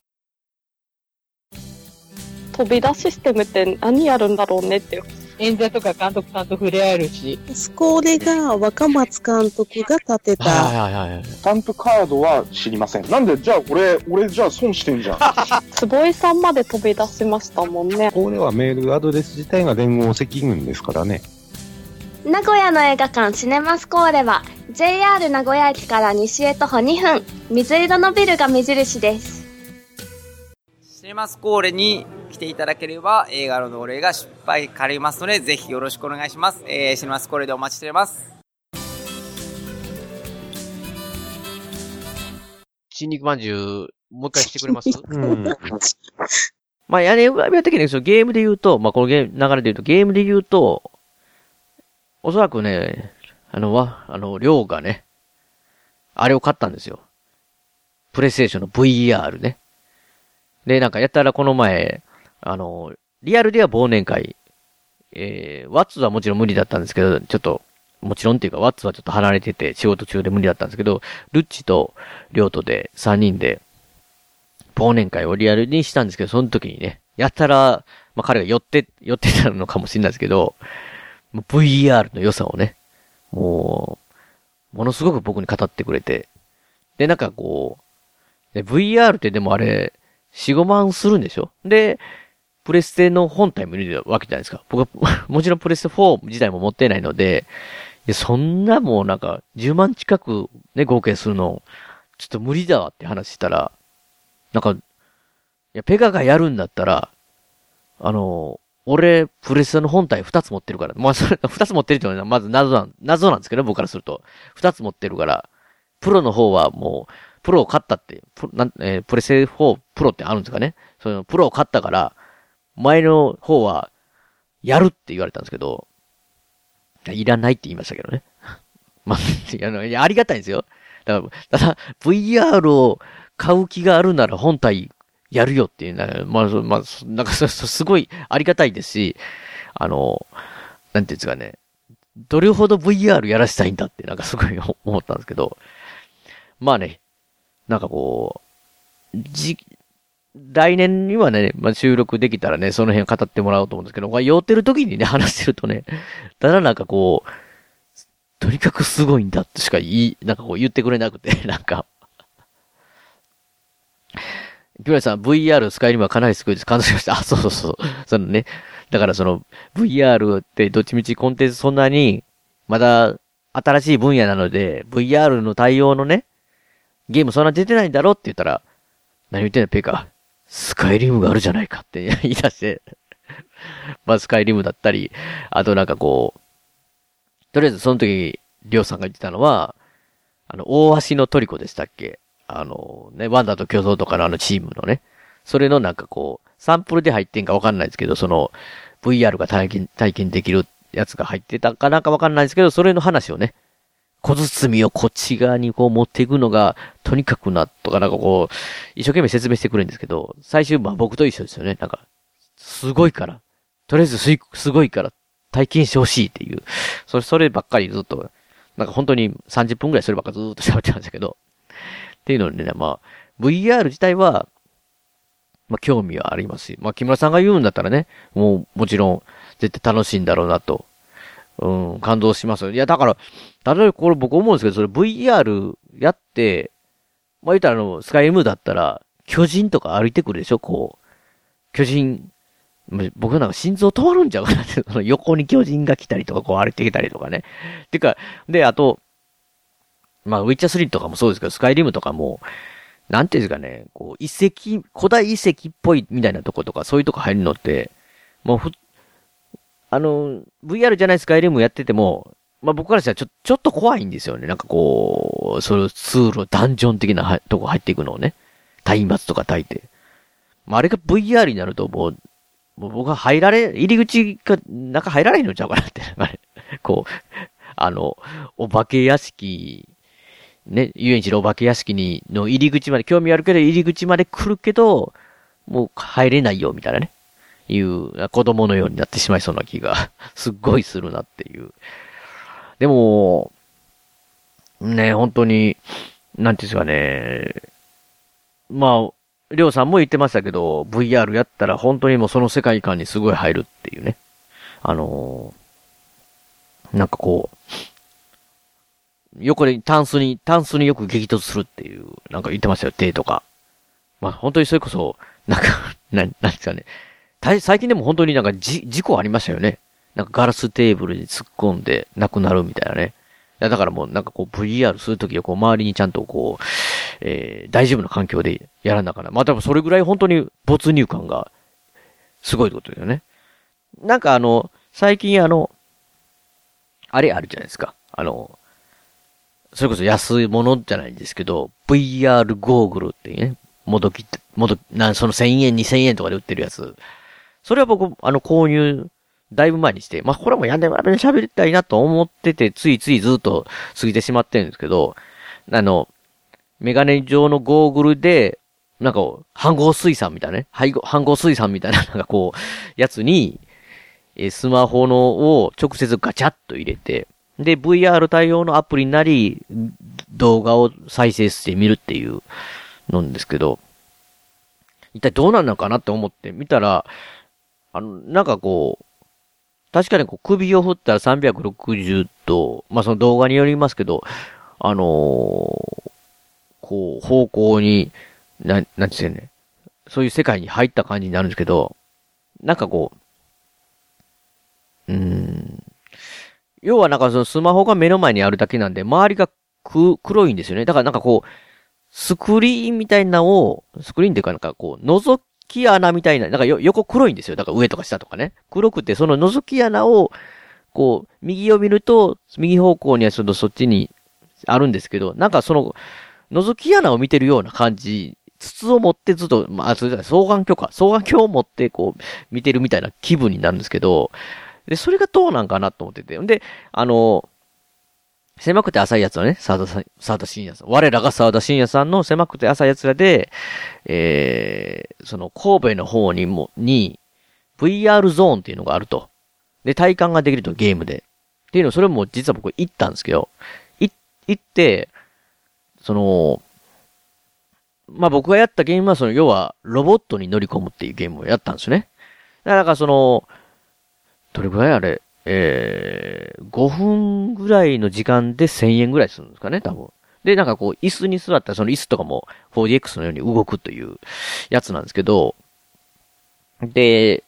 飛び出システムって何やるんだろうねって演者とか監督さんと触れ合えるし。これが若松監督が立てた。はいはいはい。スタンプカードは知りません。なんで、じゃあ俺、俺じゃあ損してんじゃん。[LAUGHS] 坪井さんまで飛び出しましたもんね。これはメールアドレス自体が連合赤軍ですからね。名古屋の映画館シネマスコーレは JR 名古屋駅から西へ徒歩2分水色のビルが目印ですシネマスコーレに来ていただければ映画の同例が失敗かりますので、ぜひよろしくお願いします。えー、シネマスコーレでお待ちしております。新肉まんじゅう、もう一回してくれます？[LAUGHS] うん。まあ、やね、やったけど、ゲームで言うと、まあ、このゲーム、流れで言うと、ゲームで言うと、おそらくね、あの、わ、あの、りょうがね、あれを買ったんですよ。プレイステーションの VR ね。で、なんかやったらこの前、あの、リアルでは忘年会、えー、ワッツはもちろん無理だったんですけど、ちょっと、もちろんっていうか、ワッツはちょっと離れてて、仕事中で無理だったんですけど、ルッチとリョートで3人で、忘年会をリアルにしたんですけど、その時にね、やったら、まあ、彼が寄って、寄ってたのかもしれないですけど、VR の良さをね、もう、ものすごく僕に語ってくれて、で、なんかこう、VR ってでもあれ、4、5万するんでしょ？で、プレステの本体も見るわけじゃないですか。僕は、[LAUGHS] もちろんプレステ4自体も持ってないので、でそんなもうなんか、10万近くね、合計するの、ちょっと無理だわって話したら、なんか、いや、ペガがやるんだったら、あの、俺、プレステの本体2つ持ってるから、まあ、それ、2つ持ってるっていうのはまず謎なん、謎なんですけど、僕からすると。2つ持ってるから、プロの方はもう、プロを買ったって、プなんえー、プレステ4プロってあるんですかねその、プロを買ったから、前の方は、やるって言われたんですけど、いらないって言いましたけどね。[LAUGHS] まあ、いや、ありがたいんですよ。だから、ただ、VR を買う気があるなら本体やるよっていうのは、まあ、まあ、なんか [LAUGHS] すごいありがたいですし、あの、なんていうんですかね、どれほど VR やらせたいんだってなんか [LAUGHS] すごい思ったんですけど、まあね、なんかこう、じ、来年にはね、まあ、収録できたらね、その辺語ってもらおうと思うんですけど、まあ酔ってる時にね、話してるとね、ただなんかこう、とにかくすごいんだってしか言い、なんかこう言ってくれなくて、[LAUGHS] なんか。ピュラさん、VR スカイリムはかなりすごいです。感動しました。あ、そうそうそう。そのね、だからその VR ってどっちみちコンテンツそんなに、まだ新しい分野なので、VR の対応のね、ゲームそんな出てないんだろうって言ったら、何言ってんだペカ。スカイリムがあるじゃないかって [LAUGHS] 言い出して、まあスカイリムだったり、あとなんかこう、とりあえずその時、りょうさんが言ってたのは、あの、大橋のトリコでしたっけ？あの、ね、ワンダと巨像とかのあのチームのね、それのなんかこう、サンプルで入ってんかわかんないですけど、その、VR が体験、体験できるやつが入ってたかなんかわかんないですけど、それの話をね、小包をこっち側にこう持っていくのが、とにかくな、とかなんかこう、一生懸命説明してくれるんですけど、最終、まあ僕と一緒ですよね。なんか、すごいから。とりあえずす、すごいから、体験してほしいっていう。それ、そればっかりずっと、なんか本当に30分くらいそればっかりずっと喋ってましたけど。っていうのでね、まあ、VR 自体は、まあ興味はありますし、まあ木村さんが言うんだったらね、もうもちろん絶対楽しいんだろうなと、うん、感動しますよ。いや、だから、例えばこれ僕思うんですけど、それ VR やって、まあ言ったらあの、スカイムだったら、巨人とか歩いてくるでしょ？こう。巨人、僕なんか心臓止まるんちゃうかなって、[LAUGHS] その横に巨人が来たりとか、こう歩いてきたりとかね。てか、で、あと、まあ、ウィッチャー3とかもそうですけど、スカイリムとかも、なんていうんですかね、こう、遺跡、古代遺跡っぽいみたいなとことか、そういうとこ入るのって、もうふ、あの、VR じゃないスカイリムやってても、まあ僕からしたらちょ、ちょっと怖いんですよね。なんかこう、それ通路、ダンジョン的なとこ入っていくのをね。松明とか焚いて。まああれが VR になるともう、もう僕は入られ、入り口が、中入られへんのちゃうかなって。[LAUGHS] あれこう、あの、お化け屋敷、ね、遊園地のお化け屋敷に、の入り口まで、興味あるけど入り口まで来るけど、もう入れないよ、みたいなね。いう、子供のようになってしまいそうな気が、[LAUGHS] すっごいするなっていう。でも、ね、本当に、なんていうんですかね。まあ、りょうさんも言ってましたけど、VR やったら本当にもうその世界観にすごい入るっていうね。あのーなんかこう、横でタンスに、タンスによく激突するっていう、なんか言ってましたよ、手とか。まあ本当にそれこそ、なんか、な、なんですかね。最近でも本当になんかじ、事故ありましたよね。なんかガラステーブルに突っ込んで亡くなるみたいなね。だからもうなんかこう VR するときはこう周りにちゃんとこう、えー、大丈夫な環境でやらなあかな。まあ多分それぐらい本当に没入感がすごいってことですよね。なんかあの、最近あの、あれあるじゃないですか。あの、それこそ安いものじゃないんですけど、VR ゴーグルっていうね、もどきって、もど、な、その1000円、2000円とかで売ってるやつ。それは僕、あの、購入、だいぶ前にして、まあ、これもやんでも喋りたいなと思ってて、ついついずっと過ぎてしまってるんですけど、あの、メガネ状のゴーグルで、なんか、半合水産みたいなね、半合半合水産みたいな、[LAUGHS] なんかこう、やつに、えスマホのを直接ガチャッと入れて、で、VR 対応のアプリになり、動画を再生してみるっていうのんですけど、一体どうなんのかなって思って見たら、あの、なんかこう、確かにこう首を振ったら360度、まあその動画によりますけど、あのーこう、方向に、な、なんて言うね、そういう世界に入った感じになるんですけど、なんかこう、うん、要はなんかそのスマホが目の前にあるだけなんで、周りがく、黒いんですよね。だからなんかこう、スクリーンみたいなのを、スクリーンっていうかなんかこう、覗き穴みたいな、なんかよ、横黒いんですよ。だから上とか下とかね。黒くて、その覗き穴を、こう、右を見ると、右方向にはちょっとそっちにあるんですけど、なんかその、覗き穴を見てるような感じ、筒を持ってずっと、まあ、それじゃない双眼鏡か。双眼鏡を持ってこう、見てるみたいな気分になるんですけど、で、それがどうなんかなと思ってて。んで、あの、狭くて浅いやつはね、沢田さん、沢田信也さん。我らが沢田信也さんの狭くて浅いやつらで、えー、その神戸の方にも、に、VR ゾーンっていうのがあると。で、体感ができるとゲームで。っていうの、それも実は僕行ったんですけど、行って、その、まあ、僕がやったゲームは、その、要は、ロボットに乗り込むっていうゲームをやったんですよね。だから、その、どれぐらいあれ、えー、5分ぐらいの時間で1000円ぐらいするんですかね、多分。で、なんかこう、椅子に座ったら、その椅子とかも 4DX のように動くというやつなんですけど、で、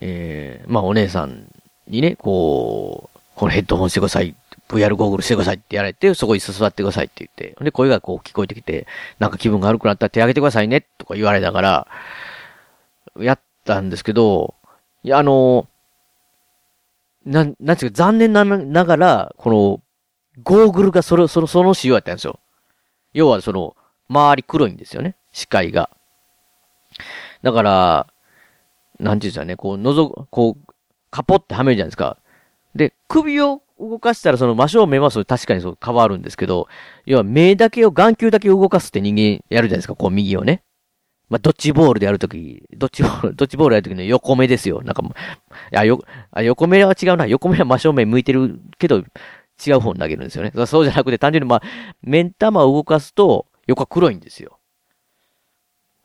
えー、まあお姉さんにね、こう、このヘッドホンしてください。VR ゴーグルしてくださいってやられて、そこに座ってくださいって言って。で、声がこう聞こえてきて、なんか気分が悪くなったら手挙げてくださいね、とか言われながら、やったんですけど、いや、あの、なん、なんていうか、残念なながら、この、ゴーグルがそれ、その、その仕様やったんですよ。要はその、周り黒いんですよね。視界が。だから、なんていうんですかね、こう、のぞ、こう、カポってはめるじゃないですか。で、首を動かしたらその真正面はそう確かにそう変わるんですけど、要は目だけを、眼球だけを動かすって人間やるじゃないですか、こう右をね。まあ、ドッジボールでやるとき、ドッジボール、[LAUGHS] ドッジボールやるときの横目ですよ。なんかもう、いや、よ、あ、横目は違うな。横目は真正面向いてるけど、違う方に投げるんですよね。そうじゃなくて単純にまあ、目ん玉を動かすと、横は黒いんですよ。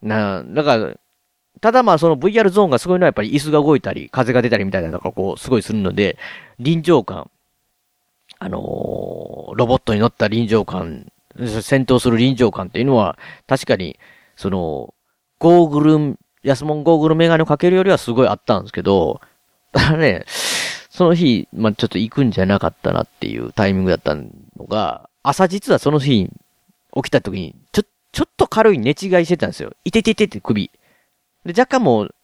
な、だから、ただまあその VR ゾーンがすごいのはやっぱり椅子が動いたり、風が出たりみたいなのがこう、すごいするので、臨場感、あのーロボットに乗った臨場感、戦闘する臨場感っていうのは、確かに、その、ゴーグル、安物ゴーグルメガネをかけるよりはすごいあったんですけど、ただね、その日、まあ、ちょっと行くんじゃなかったなっていうタイミングだったのが、朝実はその日、起きた時に、ちょ、ちょっと軽い寝違いしてたんですよ。いてててて首。で、若干もう、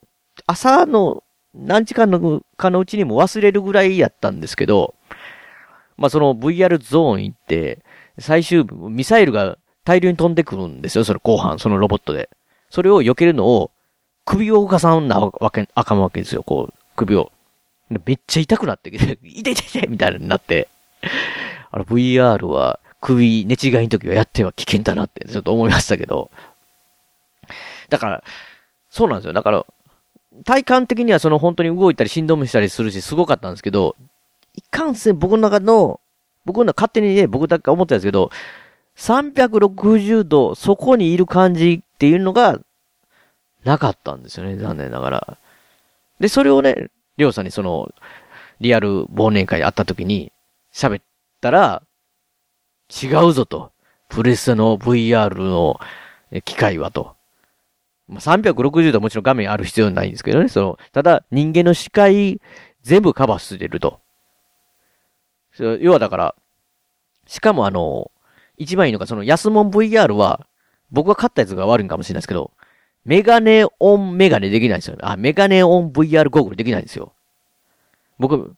朝の何時間のかのうちにも忘れるぐらいやったんですけど、まあ、その VR ゾーン行って、最終部ミサイルが大量に飛んでくるんですよ、その後半、そのロボットで。それを避けるのを、首を動かさんなわけ、あかんわけですよ、こう、首を。めっちゃ痛くなってきて、痛い痛い痛いみたいになって、[LAUGHS] あの VR は首寝違いの時はやっては危険だなってちょっと思いましたけど。だから、そうなんですよ。だから、体感的にはその本当に動いたり振動もしたりするし、すごかったんですけど、いかんせん僕の中の、僕の勝手にね、僕だけ思ってたんですけど、360度そこにいる感じっていうのが、なかったんですよね、残念ながら。で、それをね、りょうさんにその、リアル忘年会会った時に喋ったら、違うぞと。プレステの VR のえ機械はと。まあ、360度はもちろん画面ある必要ないんですけどね。その、ただ人間の視界全部カバーしてると。要はだから、しかもあの、一番いいのがその安物 VR は、僕が買ったやつが悪いんかもしれないですけど、メガネオンメガネできないんですよ。あ、メガネオン VR ゴーグルできないんですよ。僕、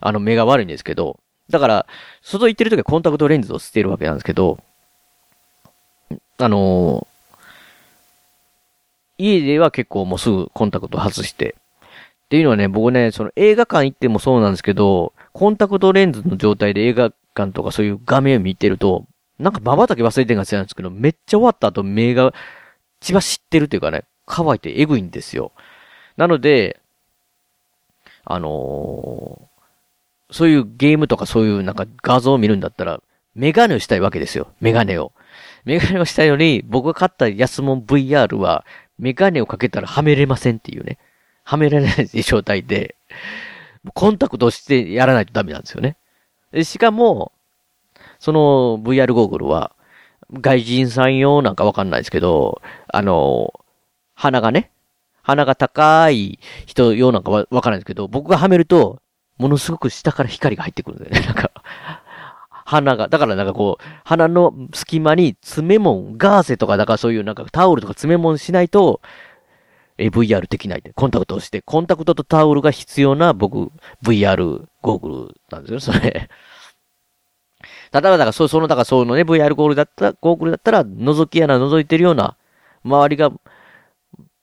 あの目が悪いんですけど、だから、外行ってる時はコンタクトレンズを捨てるわけなんですけど、あのー家では結構もうすぐコンタクト外して、っていうのはね、僕ね、その映画館行ってもそうなんですけど、コンタクトレンズの状態で映画館とかそういう画面を見てると、なんか瞬き忘れてんがちなんですけど、めっちゃ終わった後目が血走ってるというかね、乾いてエグいんですよ。なので、あのーそういうゲームとかそういうなんか画像を見るんだったら、メガネをしたいわけですよ。メガネを。メガネをしたいのに、僕が買った安物 VR は、メガネをかけたらはめれませんっていうね。はめられない状態で、コンタクトしてやらないとダメなんですよね。しかも、その VR ゴーグルは、外人さん用なんかわかんないですけど、あの、鼻がね、鼻が高い人用なんかわからないですけど、僕がはめると、ものすごく下から光が入ってくるんだよね。[LAUGHS] なんか、鼻が、だからなんかこう、鼻の隙間に爪もガーゼとか、だからそういうなんかタオルとか爪もしないと、え、VR できないで、コンタクトをして、コンタクトとタオルが必要な僕、VR ゴーグルなんですよ、それ。ただ、だから、そう、その、だから、そのね、VR ゴールだった、ゴーグルだったら、覗き穴覗いてるような、周りが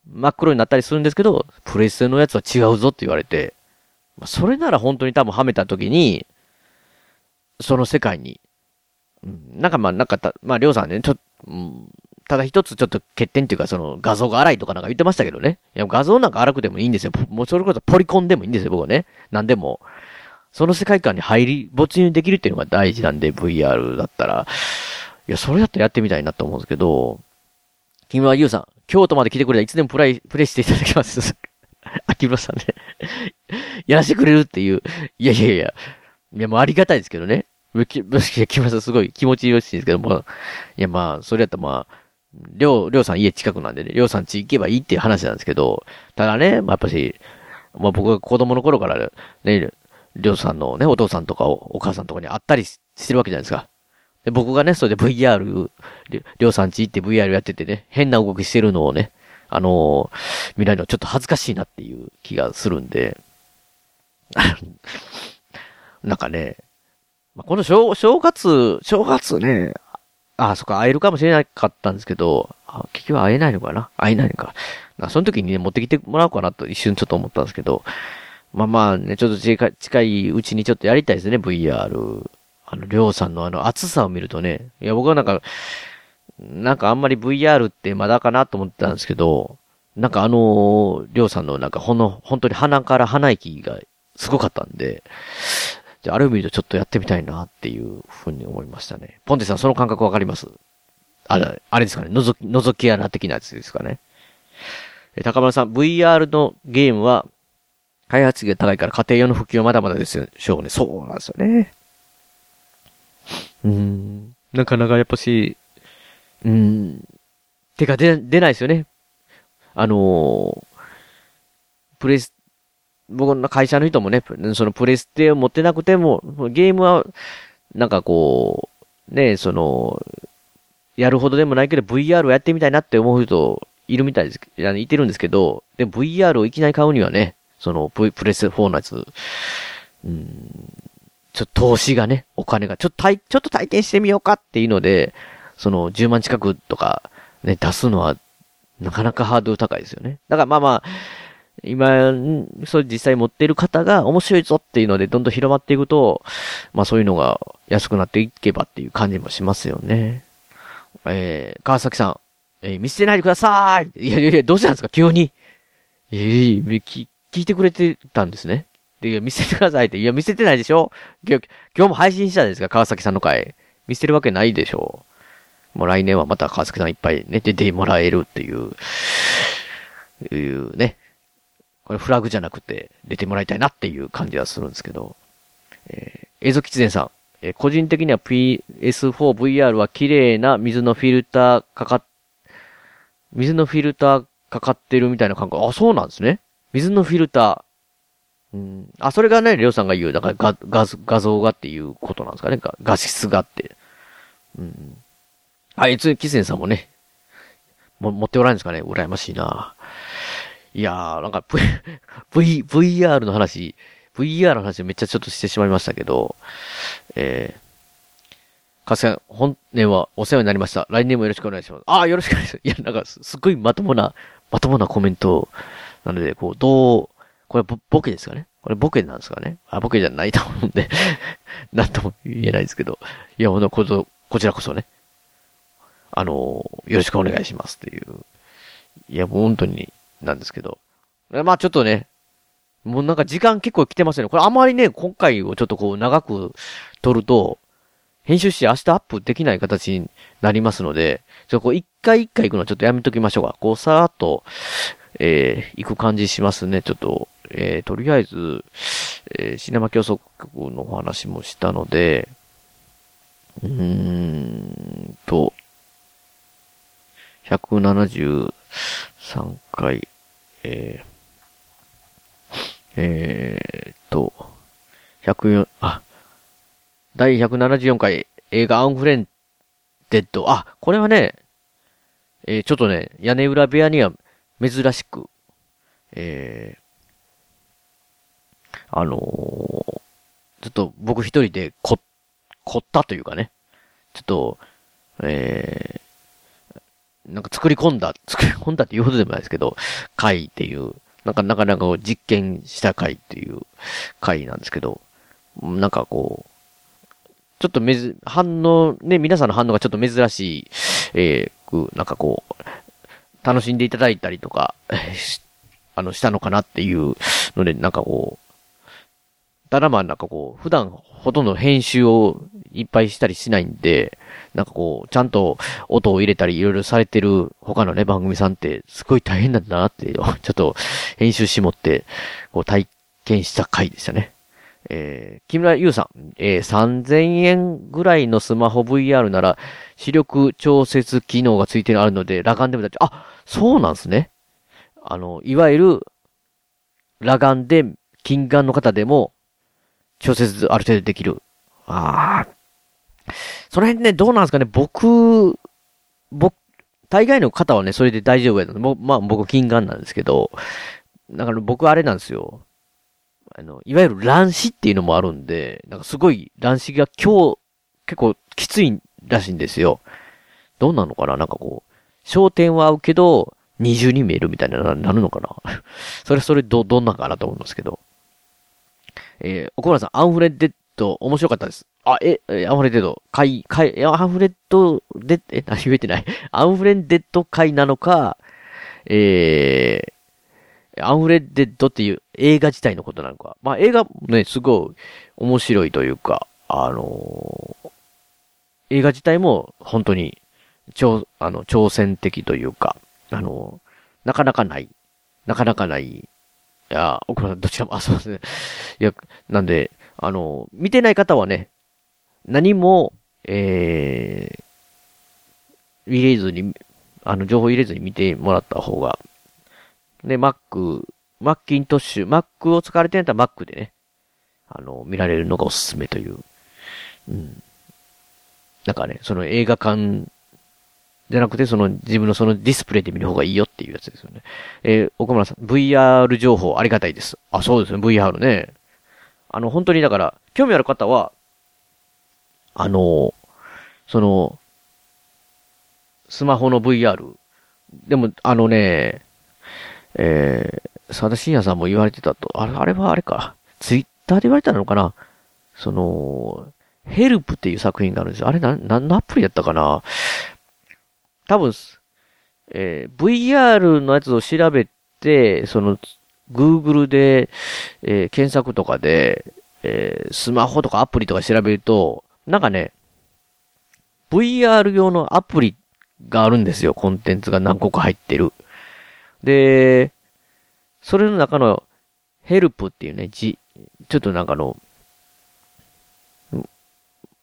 真っ黒になったりするんですけど、プレステのやつは違うぞって言われて、それなら本当に多分はめた時に、その世界に、なんかまあ、なんかた、まあ、りょうさんね、ちょっと、うんただ一つちょっと欠点っていうか、その画像が荒いとかなんか言ってましたけどね。いや、画像なんか荒くてもいいんですよ。もうそれこそポリコンでもいいんですよ、僕はね。なんでも。その世界観に入り、没入できるっていうのが大事なんで、VR だったら。いや、それだったらやってみたいなと思うんですけど、君はゆうさん、京都まで来てくれたらいつでもプレイ、プレイしていただきます。[LAUGHS] 秋村さんね。やらせてくれるっていう。いやいやいや。いや、もうありがたいですけどね。き木村さんすごい気持ちよしいですけども、いやまあ、それやったらまあ、りょう、りょうさん家近くなんでね、りょうさん家行けばいいっていう話なんですけど、ただね、まあやっぱし、まあ僕が子供の頃からね、りょうさんのね、お父さんとかおお母さんとかに会ったりしてるわけじゃないですか。で僕がね、それで VR、りょうさんち行って VR やっててね、変な動きしてるのをね、あのー見られるのちょっと恥ずかしいなっていう気がするんで、[LAUGHS] なんかね、まあ、この正正月、正月ね、あ、そっか、会えるかもしれなかったんですけど、あ結局会えないのかな？会えないのか。なその時にね、持ってきてもらおうかなと一瞬ちょっと思ったんですけど、まあまあね、ちょっと近い近いうちにちょっとやりたいですね、VR。あの、りょうさんのあの熱さを見るとね、いや、僕はなんか、なんかあんまり VR ってまだかなと思ってたんですけど、なんかあの、りょうさんのなんかほんの、本当に鼻から鼻息がすごかったんで、で、ある意味でちょっとやってみたいなっていうふうに思いましたね。ポンテさん、その感覚わかります？あれ、あれですかね、覗き、覗き穴的なやつですかね。え高村さん、VR のゲームは、開発費が高いから家庭用の普及はまだまだですよ、しょうね。そうなんですよね。うーん。なかなかやっぱし、うーん。てか、出、出ないですよね。あのープレス、僕の会社の人もね、そのプレステを持ってなくても、ゲームは、なんかこう、ね、その、やるほどでもないけど VR をやってみたいなって思う人いるみたいです、いてるんですけど、でも VR をいきなり買うにはね、そのプレス4のやつ、うん、ちょっと投資がね、お金が、ちょっと体、ちょっと体験してみようかっていうので、その10万近くとか、ね、出すのは、なかなかハードル高いですよね。だからまあまあ、今、そう実際持ってる方が面白いぞっていうのでどんどん広まっていくと、まあそういうのが安くなっていけばっていう感じもしますよね。えー、川崎さん、えー見捨てないでくださいいやいやいや、どうしたんですか？急に。えー、聞聞いてくれてたんですね。で、見せてくださいって。いや、見せてないでしょ今日、今日も配信したんですか川崎さんの回。見せてるわけないでしょもう来年はまた川崎さんいっぱいね、出てもらえるっていう、いうね。これフラグじゃなくて出てもらいたいなっていう感じはするんですけど。えー、映像吉善さん。えー個人的には PS4VR は綺麗な水のフィルターかかっ、水のフィルターかかってるみたいな感覚。あ、そうなんですね。水のフィルター。うん。あ、それがね、りょうさんが言う、だから画、画像画像がっていうことなんですかね。画画質がって。うん。あ、いつ、キセンさんもね、も、持っておらんですかね。羨ましいな。いやー、なんか、[LAUGHS] V、V、VR の話、VR の話めっちゃちょっとしてしまいましたけど、えー、かつさん、本年はお世話になりました。来年もよろしくお願いします。ああ、よろしくお願いします。いや、なんかす、っごいまともな、まともなコメントをなので、こう、どう、これボ、ボケですかねこれボケなんですかねあ、ボケじゃないと思うんで、[LAUGHS] なんとも言えないですけど。いや、ほんと、こ、ちらこそね。あの、よろしくお願いしますっていう。いや、もう本当に、なんですけど。まあちょっとね、もうなんか時間結構来てますよね。これあまりね、今回をちょっとこう長く撮ると、編集して明日アップできない形になりますので、ちょっとこう一回一回行くのはちょっとやめときましょうか。こうさーっと、えー、行く感じしますね。ちょっと、えー、とりあえず、えー、シネマ競争局のお話もしたので、うーんと、173回、えー、えーと、104、あ、第174回映画アンフレンデッド。あ、これはね、えーちょっとね、屋根裏部屋には珍しく、えー、あのーちょっと僕一人でこ、凝ったというかね、ちょっと、えー、なんか作り込んだ、作り込んだっていうほどでもないですけど、回っていう、なんかなかなかこう実験した回っていう回なんですけど、なんかこう、ちょっとめず、反応、ね、皆さんの反応がちょっと珍しい、えー、なんかこう、楽しんでいただいたりとか、あの、したのかなっていうので、なんかこう、ただまあなんかこう、普段ほとんど編集をいっぱいしたりしないんで、なんかこう、ちゃんと音を入れたりいろいろされてる他のね、番組さんってすごい大変なんだなって、ちょっと編集しもって、こう体験した回でしたね。えー、木村優さん、えー、3000円ぐらいのスマホ VR なら、視力調節機能がついてあるので、裸眼でもだって、あ、そうなんですね。あの、いわゆる、裸眼で近眼の方でも調節ある程度できる。ああ。その辺ね、どうなんですかね、僕、僕、大概の方はね、それで大丈夫やので、もまあ僕近眼なんですけど、だから僕あれなんですよ。あの、いわゆる乱視っていうのもあるんで、なんかすごい乱視が今日結構きついらしいんですよ。どうなのかな？なんかこう、焦点は合うけど、二重に見えるみたいな、なるのかな？[LAUGHS] それ、それ、ど、どんなんかなと思うんですけど。えー、岡村さん、アンフレンデッド、面白かったです。あ、え、アンフレデッド、回、回、アンフレッド、で、え、何言えてない [LAUGHS] アンフレデッド回なのか、えー、アンフレッデッドっていう映画自体のことなのか。まあ映画ね、すごい面白いというか、あのー、映画自体も本当に挑、あの、挑戦的というか、あの、なかなかない。なかなかない。いや、奥村さん、どちらも、あ、そうですね。いや、なんで、あの、見てない方はね、何も、えー、入れずに、あの、情報入れずに見てもらった方が、で、Mac、マッキントッシュ、Mac を使われてんだったら Mac でね、あの、見られるのがおすすめという。うん。なんかね、その映画館じゃなくて、その自分のそのディスプレイで見る方がいいよっていうやつですよね。えー、岡村さん、VR 情報ありがたいです。あ、そうですね、VR ね。あの、本当にだから、興味ある方は、あの、その、スマホの VR。でも、あのね、えー、佐田信也さんも言われてたと、あれ、あれはあれか、ツイッターで言われたのかなその、ヘルプっていう作品があるんですよ。あれ、な、何のアプリやったかな多分、えー、VR のやつを調べて、その、Google で、えー、検索とかで、えー、スマホとかアプリとか調べると、なんかね、VR 用のアプリがあるんですよ。コンテンツが何個か入ってる。で、それの中のヘルプっていうね、じ、ちょっとなんかの、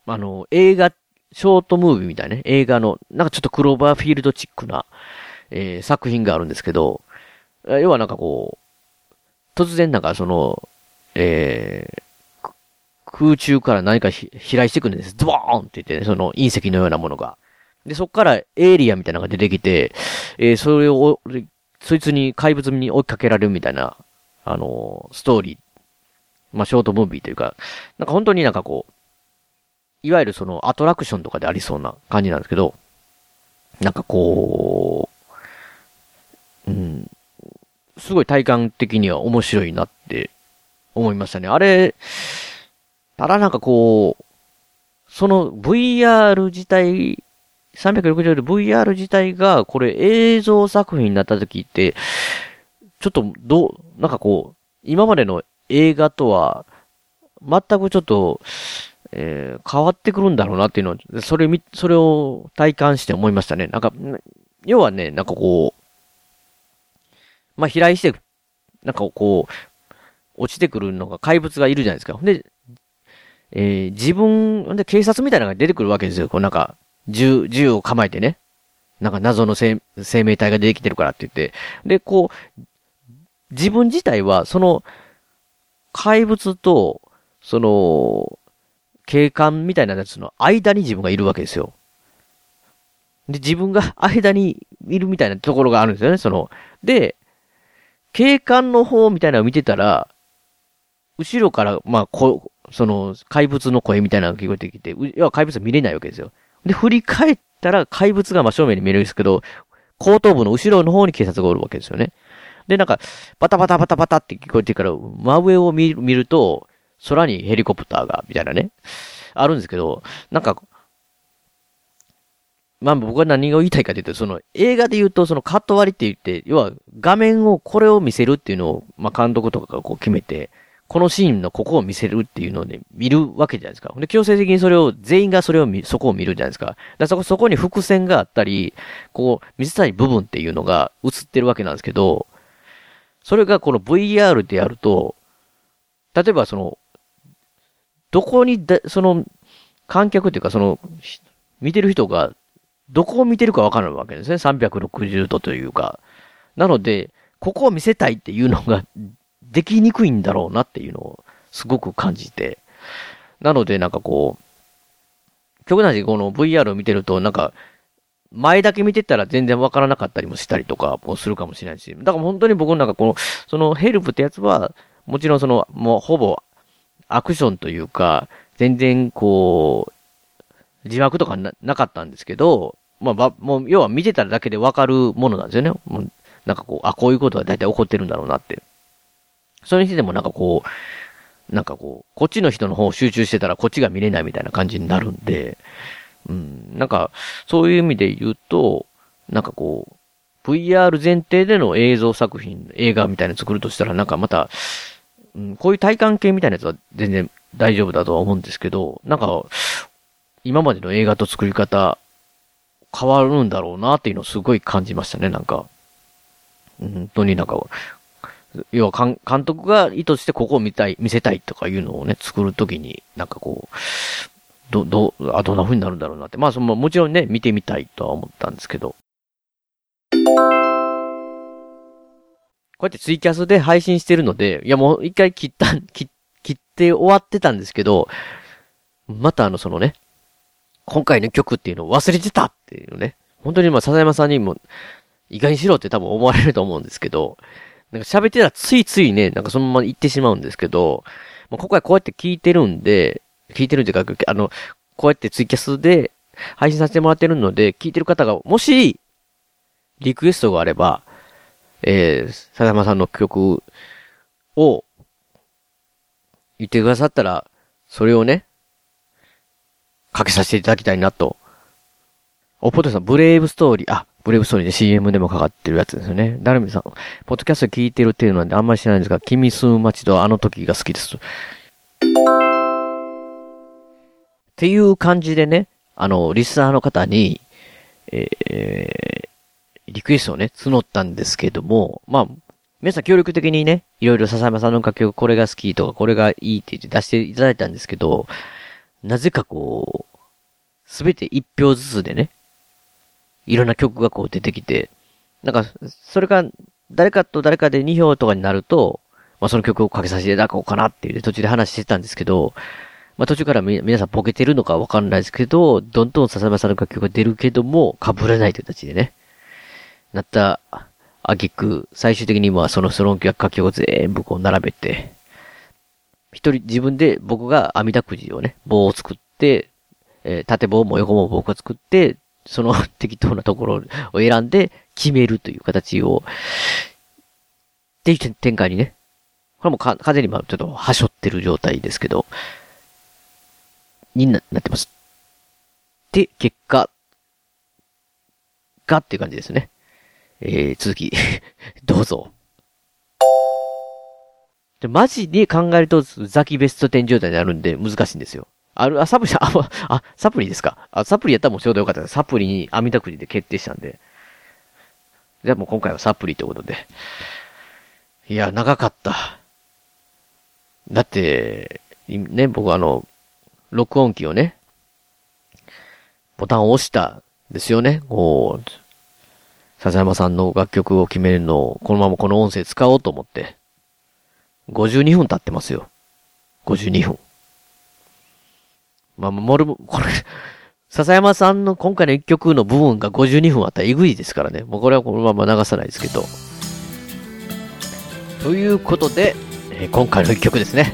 あの、映画ショートムービーみたいなね、映画の、なんかちょっとクローバーフィールドチックな、えー、作品があるんですけど、要はなんかこう、突然なんかその、えー、空中から何か飛来してくるんです。ドボーンって言ってね、その隕石のようなものが。で、そっからエイリアンみたいなのが出てきて、えー、それを、そいつに怪物に追いかけられるみたいな、あの、ストーリー。まあ、ショートムービーというか、なんか本当になんかこう、いわゆるそのアトラクションとかでありそうな感じなんですけど、なんかこう、うん、すごい体感的には面白いなって思いましたね。あれ、ただなんかこう、その VR 自体、360度 VR 自体が、これ映像作品になった時って、ちょっと、どう、なんかこう、今までの映画とは、全くちょっと、えー、変わってくるんだろうなっていうのを、それみ、それを体感して思いましたね。なんか、要はね、なんかこう、まあ、飛来して、なんかこう、落ちてくるのが怪物がいるじゃないですか。で、えー、自分、で警察みたいなのが出てくるわけですよ。こうなんか、銃、銃を構えてね。なんか謎の生命体が出てきてるからって言って。で、こう、自分自体は、その、怪物と、その、警官みたいなやつの間に自分がいるわけですよ。で、自分が [LAUGHS] 間にいるみたいなところがあるんですよね、その。で、警官の方みたいなのを見てたら、後ろから、まあ、こその、怪物の声みたいなのが聞こえてきて、要は怪物は見れないわけですよ。で、振り返ったら怪物が真正面に見えるんですけど、後頭部の後ろの方に警察がおるわけですよね。で、なんか、バタバタバタバタって聞こえてから、真上を見ると、空にヘリコプターが、みたいなね、あるんですけど、なんか、まあ僕は何が言いたいかというと、その映画で言うとそのカット割りって言って、要は画面をこれを見せるっていうのを、まあ監督とかがこう決めて、このシーンのここを見せるっていうのをね、見るわけじゃないですか。で、強制的にそれを、全員がそれを見、そこを見るじゃないですか。だそこ、そこに伏線があったり、こう、見せたい部分っていうのが映ってるわけなんですけど、それがこの VR でやると、例えばその、どこにだ、その、観客っていうか、その、見てる人が、どこを見てるかわからないわけですね。360度というか。なので、ここを見せたいっていうのができにくいんだろうなっていうのをすごく感じて。なのでなんかこう、極端にこの VR を見てるとなんか、前だけ見てたら全然わからなかったりもしたりとかもするかもしれないし。だから本当に僕なんかこの、そのヘルプってやつは、もちろんその、もうほぼアクションというか、全然こう、字幕とかななかったんですけど、まあ、ば、もう、要は見てただけでわかるものなんですよね。もうなんかこう、あ、こういうことは大体起こってるんだろうなって。それにしてもなんかこう、なんかこう、こっちの人の方を集中してたらこっちが見れないみたいな感じになるんで、うん、なんか、そういう意味で言うと、なんかこう、VR 前提での映像作品、映画みたいな作るとしたら、なんかまた、うん、こういう体感系みたいなやつは全然大丈夫だとは思うんですけど、なんか、今までの映画と作り方、変わるんだろうなっていうのをすごい感じましたね、なんか。本当になんか、要は監監督が意図してここを見たい、見せたいとかいうのをね、作るときに、なんかこう、ど、ど、あ、どんな風になるんだろうなって。まあ、その、もちろんね、見てみたいとは思ったんですけど。こうやってツイキャスで配信してるので、いやもう一回切った、切、切って終わってたんですけど、またあの、そのね、今回の曲っていうのを忘れてたっていうね。本当にまあ、笹山さんにも、いかにしろって多分思われると思うんですけど、なんか喋ってたらついついね、なんかそのまま言ってしまうんですけど、まあ、今回こうやって聞いてるんで、聞いてるんでか、あの、こうやってツイキャスで配信させてもらってるので、聞いてる方が、もし、リクエストがあれば、えー、笹山さんの曲を言ってくださったら、それをね、かけさせていただきたいなと。お、ポテさん、ブレイブストーリー、あ、ブレイブストーリーで CM でもかかってるやつですよね。ダルミさん、ポッドキャスト聞いてるっていうのはあんまり知らないんですが、君住む街とあの時が好きです。っていう感じでね、あの、リスナーの方に、えー、リクエストをね、募ったんですけども、まあ、皆さん協力的にね、いろいろ笹山さんの楽曲これが好きとかこれがいいって言って出していただいたんですけど、なぜかこう、すべて一票ずつでね、いろんな曲がこう出てきて、なんか、それが誰かと誰かで2票とかになると、まあその曲をかけさせていただこうかなっていう途中で話してたんですけど、まあ途中からみ皆さんボケてるのかわかんないですけど、どんどん笹山さんの楽曲が出るけども、被らないという形でね、なった、あげく、最終的にまあそのその楽曲を全部こう並べて、一人自分で僕が網だくじをね、棒を作って、えー縦棒も横棒も僕が作って、その [LAUGHS] 適当なところを選んで決めるという形を、っていう展開にね。これもか完全にまあちょっとはしょってる状態ですけど、にななってます。で、結果、がっていう感じですね。えー、続き、[LAUGHS] どうぞ。でマジで考えると、ザキベスト10状態になるんで難しいんですよ。ある、あ、サプリ、あ、あ、サプリですか？あ、サプリやったらもうちょうどよかったです。サプリに網だくじで決定したんで。じゃあもう今回はサプリってことで。いや、長かった。だって、ね、僕あの、録音機をね、ボタンを押したですよね。こう、笹山さんの楽曲を決めるのを、このままこの音声使おうと思って。52分経ってますよ。52分。まあ、もる、これ、笹山さんの今回の一曲の部分が52分あったらえぐいですからね。もうこれはこのまま流さないですけど。ということで、えー今回の一曲ですね。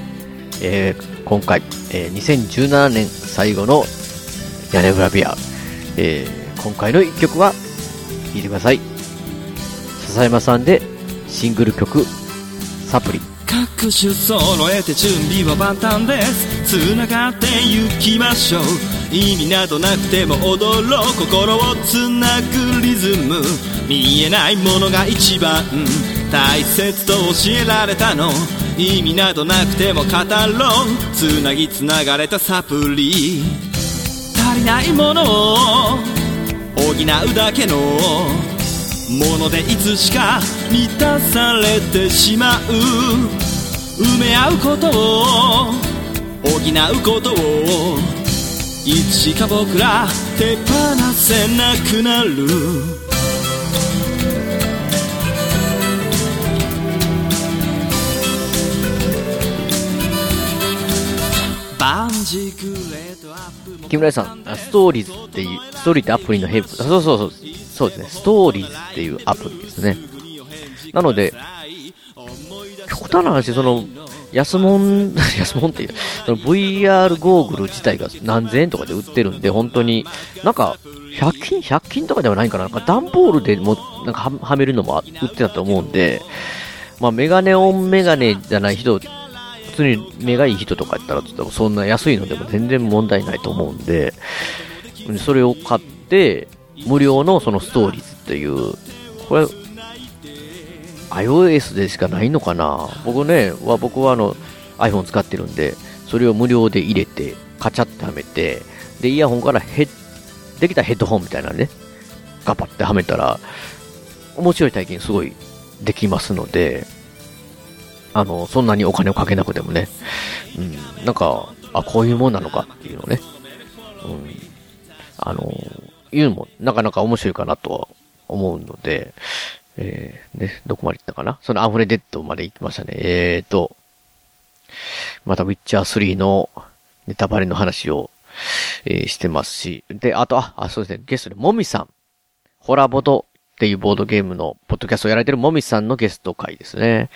えー今回、えー2017年最後の屋根裏ビア。えー今回の一曲は、聴いてください。笹山さんでシングル曲、サプリ。各種揃えて準備は万端です。繋がって行きましょう。意味などなくても踊ろう心をつなぐリズム。見えないものが一番大切と教えられたの。意味などなくても語ろう。つなぎつながれたサプリ。足りないものを補うだけのものでいつしか満たされてしまう。埋め合うことを補うことをいつしか僕ら手放せなくなる「万事くれ」木村さん、ストーリーズっていう、ストーリーってアプリのヘルプ、そうそうそう、そうですね、ストーリーズっていうアプリですね。なので、極端な話、その、安物、[LAUGHS] 安物っていう、その VR ゴーグル自体が何千円とかで売ってるんで、本当に、なんか、100均、100均とかではないかな。なんか段ボールでも、なんかははめるのも売ってたと思うんで、まあメガネオンメガネじゃない人、普通に目がいい人とかやったら、ちょっとそんな安いのでも全然問題ないと思うんで、それを買って、無料のそのストーリーズっていう、これ、iOS でしかないのかな？僕ね、は僕はあの iPhone 使ってるんで、それを無料で入れて、カチャってはめて、で、イヤホンからヘッ、できたヘッドホンみたいなね、ガパってはめたら、面白い体験すごいできますので、あの、そんなにお金をかけなくてもね、うん、なんか、あ、こういうもんなのかっていうのね、うん、あの、いうのもなかなか面白いかなとは思うので、えー、ね、どこまで行ったかな？そのアフレデッドまで行きましたね。えーと、またウィッチャー3のネタバレの話を、えーしてますし、で、あと、あ、あそうですね、ゲストでもみさん、ホラボドっていうボードゲームのポッドキャストをやられてるもみさんのゲスト会ですね。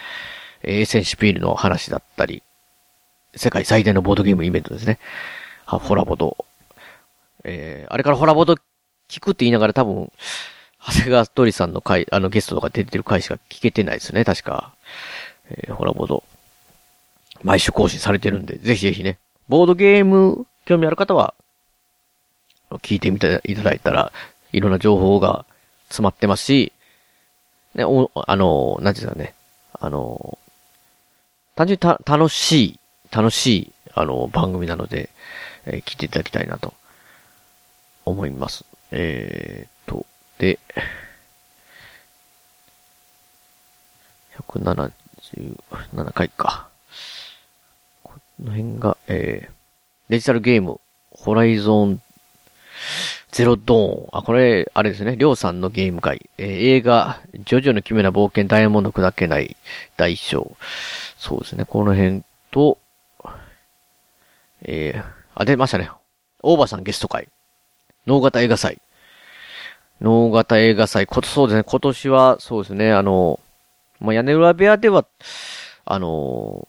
えー、センシピールの話だったり、世界最大のボードゲームイベントですね。はホラボド。えー、あれからホラボド聞くって言いながら多分、長谷川鳥さんの回、あのゲストとか出てる回しか聞けてないですね、確か。えー、ホラボド。毎週更新されてるんで、ぜひぜひね、ボードゲーム興味ある方は、聞いてみていただいたら、いろんな情報が詰まってますし、ね、お、あの、なんていうんですかね、あの、単純にた、楽しい、楽しい、あの、番組なので、えー聞いていただきたいなと、思います。えーと、で、177回か。この辺が、えー、デジタルゲーム、ホライゾンゼロドーン。あ、これ、あれですね。りょうさんのゲーム会。えー映画、ジョジョの奇妙な冒険、ダイヤモンド砕けない大賞。そうですね。この辺と、えー、あ、出ましたね。オーバーさんゲスト会。脳型映画祭。脳型映画祭。こと、そうですね。今年は、そうですね。あの、まあ、屋根裏部屋では、あの、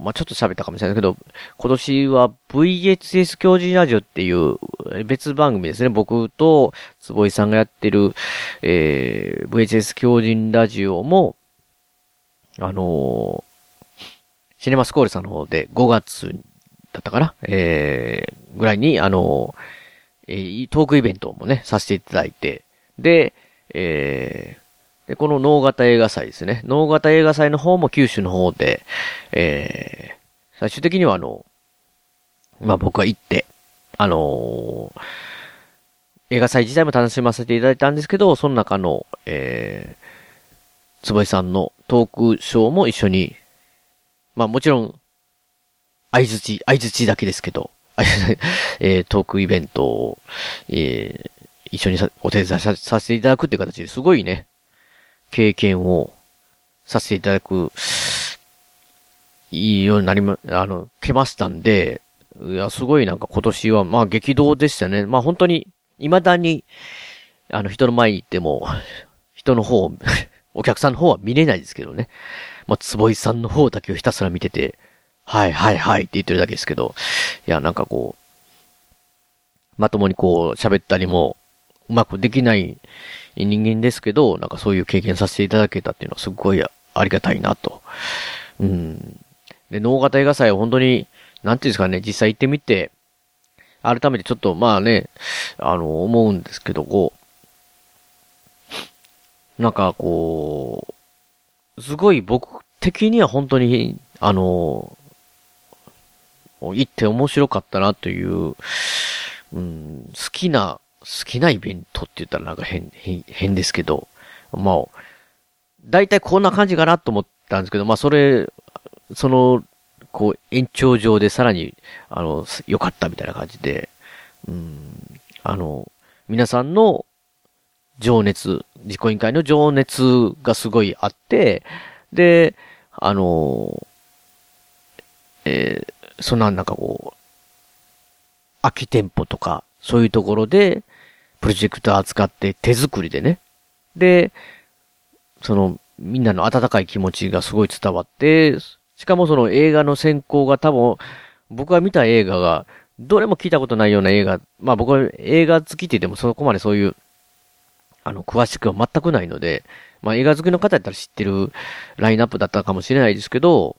まあ、ちょっと喋ったかもしれないけど、今年は VHS 教授ラジオっていう別番組ですね。僕と坪井さんがやってる、えー、VHS 教授ラジオも、あのシネマスコールさんの方で5月だったかな？えー、ぐらいに、あのえートークイベントもね、させていただいて、で、えー、で、この脳型映画祭ですね。脳型映画祭の方も九州の方で、えー、最終的にはあの、まあ、僕が行って、あのー映画祭自体も楽しませていただいたんですけど、その中の、えー、坪井さんのトークショーも一緒に、まあもちろん、相づち、相づちだけですけど、[LAUGHS] えートークイベントを、えー一緒にさお手伝いさせていただくっていう形ですごいね、経験をさせていただく、いいようになりま、あの、来ましたんで、いや、すごいなんか今年は、まあ激動でしたね。まあ本当に、未だに、あの、人の前に行っても、人の方、[LAUGHS] お客さんの方は見れないですけどね。まあ、坪井さんの方だけをひたすら見てて、はいはいはいって言ってるだけですけど、いや、なんかこう、まともにこう喋ったりも、うまくできない人間ですけど、なんかそういう経験させていただけたっていうのはすごいありがたいなと。うん。で、脳型映画祭は本当に、なんていうんですかね、実際行ってみて、改めてちょっとまあね、あの、思うんですけど、こう、なんかこう、すごい僕的には本当に、あの、行って面白かったなという、うん、好きな、好きなイベントって言ったらなんか変、変、ですけど、まあ、大体こんな感じかなと思ったんですけど、まあそれ、その、こう、延長上でさらに、あの、良かったみたいな感じで、うん、あの、皆さんの情熱、実行委員会の情熱がすごいあって、で、あの、えーそんななんかこう、空き店舗とか、そういうところで、プロジェクター扱って手作りでね。で、その、みんなの温かい気持ちがすごい伝わって、しかもその映画の選考が多分、僕が見た映画が、どれも聞いたことないような映画、まあ僕は映画好きって言ってもそこまでそういう、あの、詳しくは全くないので、まあ映画好きの方やったら知ってるラインナップだったかもしれないですけど、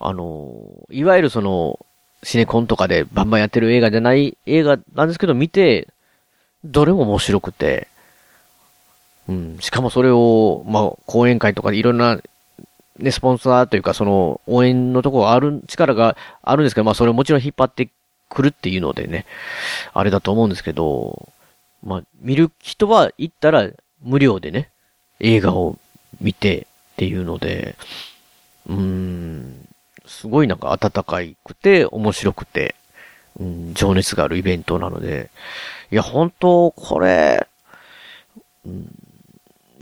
あの、いわゆるその、シネコンとかでバンバンやってる映画じゃない映画なんですけど、見て、どれも面白くて、うん、しかもそれを、まあ、講演会とかでいろんな、ね、スポンサーというか、その、応援のとこがある、力があるんですけど、まあ、それをもちろん引っ張ってくるっていうのでね、あれだと思うんですけど、まあ、見る人は行ったら無料でね、映画を見てっていうので、うーん、すごいなんか温かくて、面白くて、うん、情熱があるイベントなので、いや、本当これ、うん、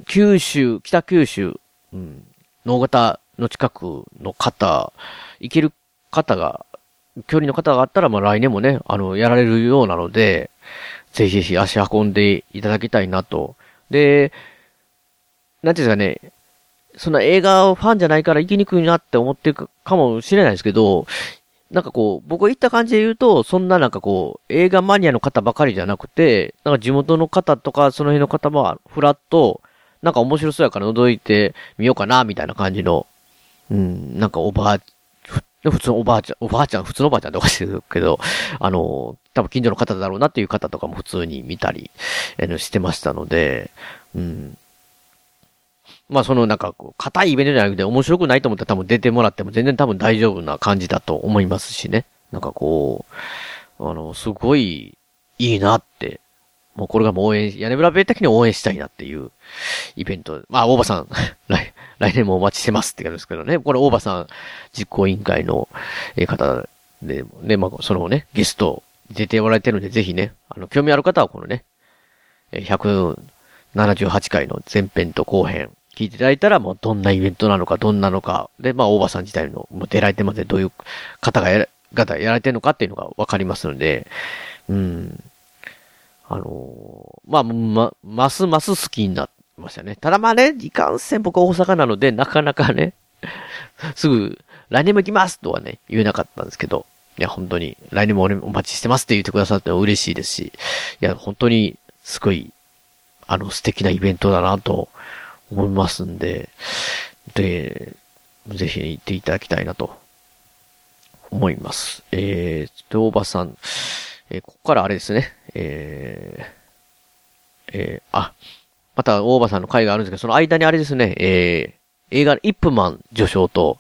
九州、北九州、うん、農型の近くの方、行ける方が、距離の方があったら、まあ来年もね、あの、やられるようなので、ぜひぜひ足運んでいただきたいなと。で、なんていうんですかね、その映画をファンじゃないから行きにくいなって思ってるかもしれないですけど、なんかこう、僕が行った感じで言うと、そんななんかこう、映画マニアの方ばかりじゃなくて、なんか地元の方とか、その辺の方も、フラッと、なんか面白そうやから覗いてみようかな、みたいな感じの、うん、なんかおばあ、ふ普通のおばあちゃん、おばあちゃん、普通のおばあちゃんっておかしいけど、あの、多分近所の方だろうなっていう方とかも普通に見たり、えーしてましたので、うん。まあそのなんかこう、硬いイベントじゃなくて面白くないと思ったら多分出てもらっても全然多分大丈夫な感じだと思いますしね。なんかこう、あの、すごいいいなって、もうこれがもう応援、屋根裏部屋的に応援したいなっていうイベント。まあ、大場さん、[LAUGHS] 来、来年もお待ちしてますって感じですけどね。これ大場さん実行委員会の方で、ね、まあ、そのね、ゲスト出ておられてるんで、ぜひね、あの、興味ある方はこのね、178回の前編と後編、聞いていただいたら、もうどんなイベントなのか、どんなのか、で、まあ、大場さん自体の、もう出られてまでどういう方がやら、方やられてるのかっていうのがわかりますので、うん。あのーまあ、ま、ますます好きになってましたね。ただまあね、いかんせん僕大阪なので、なかなかね、[LAUGHS] すぐ、来年も行きますとはね、言えなかったんですけど、いや、本当に、来年も俺お待ちしてますって言ってくださっても嬉しいですし、いや、本当に、すごい、あの、素敵なイベントだなと思いますんで、で、ぜひ行っていただきたいなと思います。えー、と、大場さん、えーここからあれですね、えー、えー、あ、また大場さんの回があるんですけど、その間にあれですね、えー、映画イップマン序章と、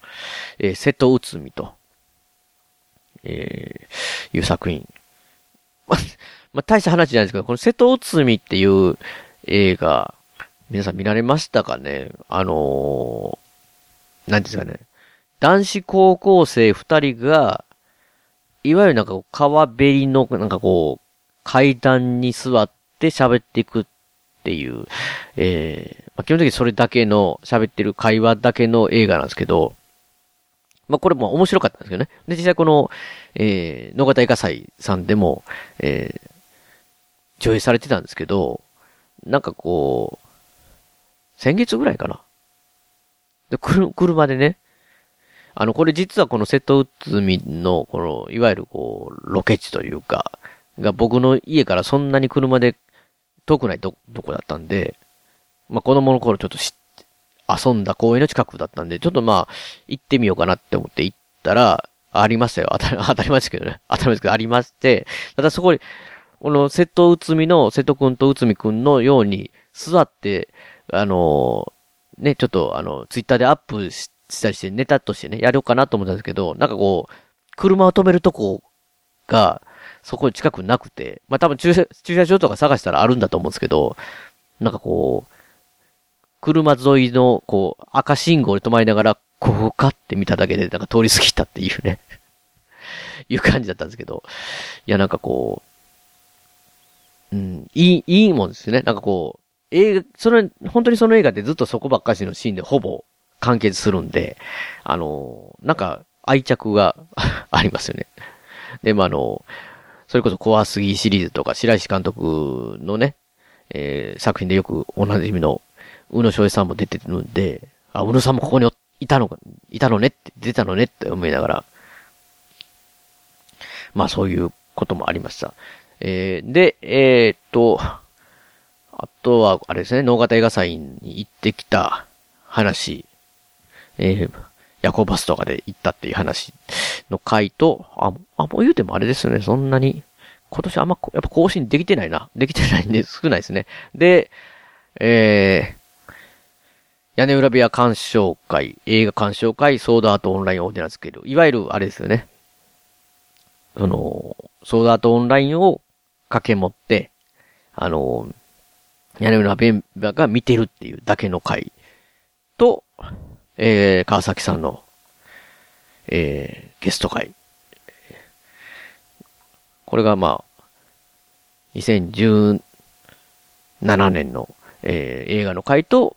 えー、瀬戸内海と、えー、いう作品。[LAUGHS] ま、まあ、大した話じゃないですけど、この瀬戸内海っていう映画、皆さん見られましたかね？あのー、なんですかね？男子高校生二人が、いわゆるなんか川べりの、なんかこう、階段に座って喋っていくっていう、えーまあ、基本的にそれだけの、喋ってる会話だけの映画なんですけど、まあ、これも面白かったんですけどね。で、実際この、えー、野方映画祭さんでも、えー、上映されてたんですけど、なんかこう、先月ぐらいかな。で、くる、車でね、あの、これ実はこの瀬戸内海の、この、いわゆるこう、ロケ地というか、が僕の家からそんなに車で遠くないと、とこだったんで、まあ、子供の頃ちょっとし遊んだ公園の近くだったんで、ちょっとまあ、行ってみようかなって思って行ったら、ありましたよ。当たり、[LAUGHS] 当たり前ですけどね。当たり前ですけど、ありまして、ただそこに、この瀬戸内海の瀬戸くんと内海くんのように座って、あのーね、ちょっとあの、ツイッターでアップしたりしてネタとしてね、やろうかなと思ったんですけど、なんかこう、車を止めるとこが、そこに近くなくて、まあ多分駐車、駐車場とか探したらあるんだと思うんですけど、なんかこう、車沿いの、こう、赤信号で止まりながら、こうかって見ただけで、なんか通り過ぎたっていうね、[LAUGHS] いう感じだったんですけど、いや、なんかこう、うん、いい、いいもんですね。なんかこう、映画、それ、本当にその映画ってずっとそこばっかしのシーンでほぼ完結するんで、あの、なんか愛着が [LAUGHS] ありますよね。でもあの、それこそ怖すぎシリーズとか、白石監督のね、えー、作品でよくおなじみの、宇野昌平さんも出てるんで、あ、宇野さんもここにいたのか、いたのねって、出たのねって思いながら、まあそういうこともありました。えー、で、えー、っと、あとは、あれですね、能型映画祭に行ってきた話、えー、夜行バスとかで行ったっていう話の回と、あ、あ、もう言うてもあれですよね、そんなに、今年あんま、やっぱ更新できてないな。[LAUGHS] できてないんで少ないですね。で、えー、屋根裏部屋鑑賞会、映画鑑賞会、ソードアートオンラインオーディナンスケール。いわゆる、あれですよね。その、ソードアートオンラインを掛け持って、あの、屋根裏部屋が見てるっていうだけの回と、えー、川崎さんの、えー、ゲスト会。これがまあ、2017年の、えー、映画の回と、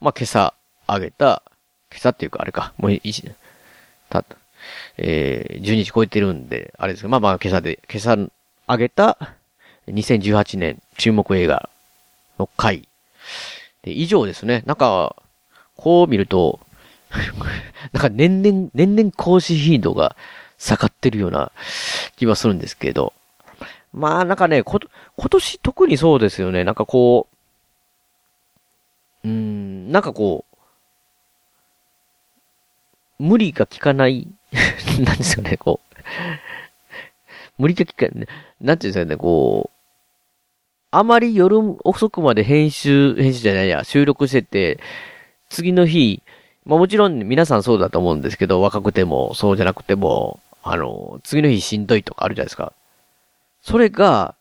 まあ、今朝あげた、今朝っていうかあれか、もういい、た、えー、12時超えてるんで、あれですけど、まあまあ今朝で、今朝あげた2018年注目映画の回。で、以上ですね。なんか、こう見ると、[LAUGHS] なんか年々、年々更新頻度が下がってるような気はするんですけど。まあなんかね、こ、今年特にそうですよね。なんかこう、うん、なんかこう、無理が効かない [LAUGHS] なんですよね、こう。無理が効かない、なんていうんですかね、こう、あまり夜遅くまで編集、編集じゃないや、収録してて、次の日、まあもちろん皆さんそうだと思うんですけど、若くても、そうじゃなくても、あの、次の日しんどいとかあるじゃないですか。それが、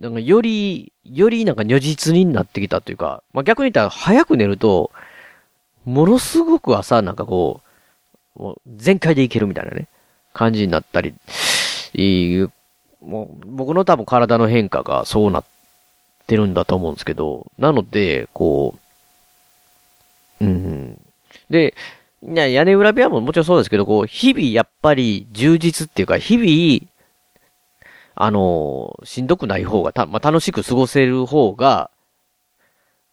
なんかより、よりなんか如実になってきたというか、まあ逆に言ったら早く寝ると、ものすごく朝なんかこう、もう全開でいけるみたいなね、感じになったり、いう、もう僕の多分体の変化がそうなってるんだと思うんですけど、なので、こう、うん。で、屋根裏部屋ももちろんそうですけど、こう、日々やっぱり充実っていうか、日々、あの、しんどくない方が、た、まあ、楽しく過ごせる方が、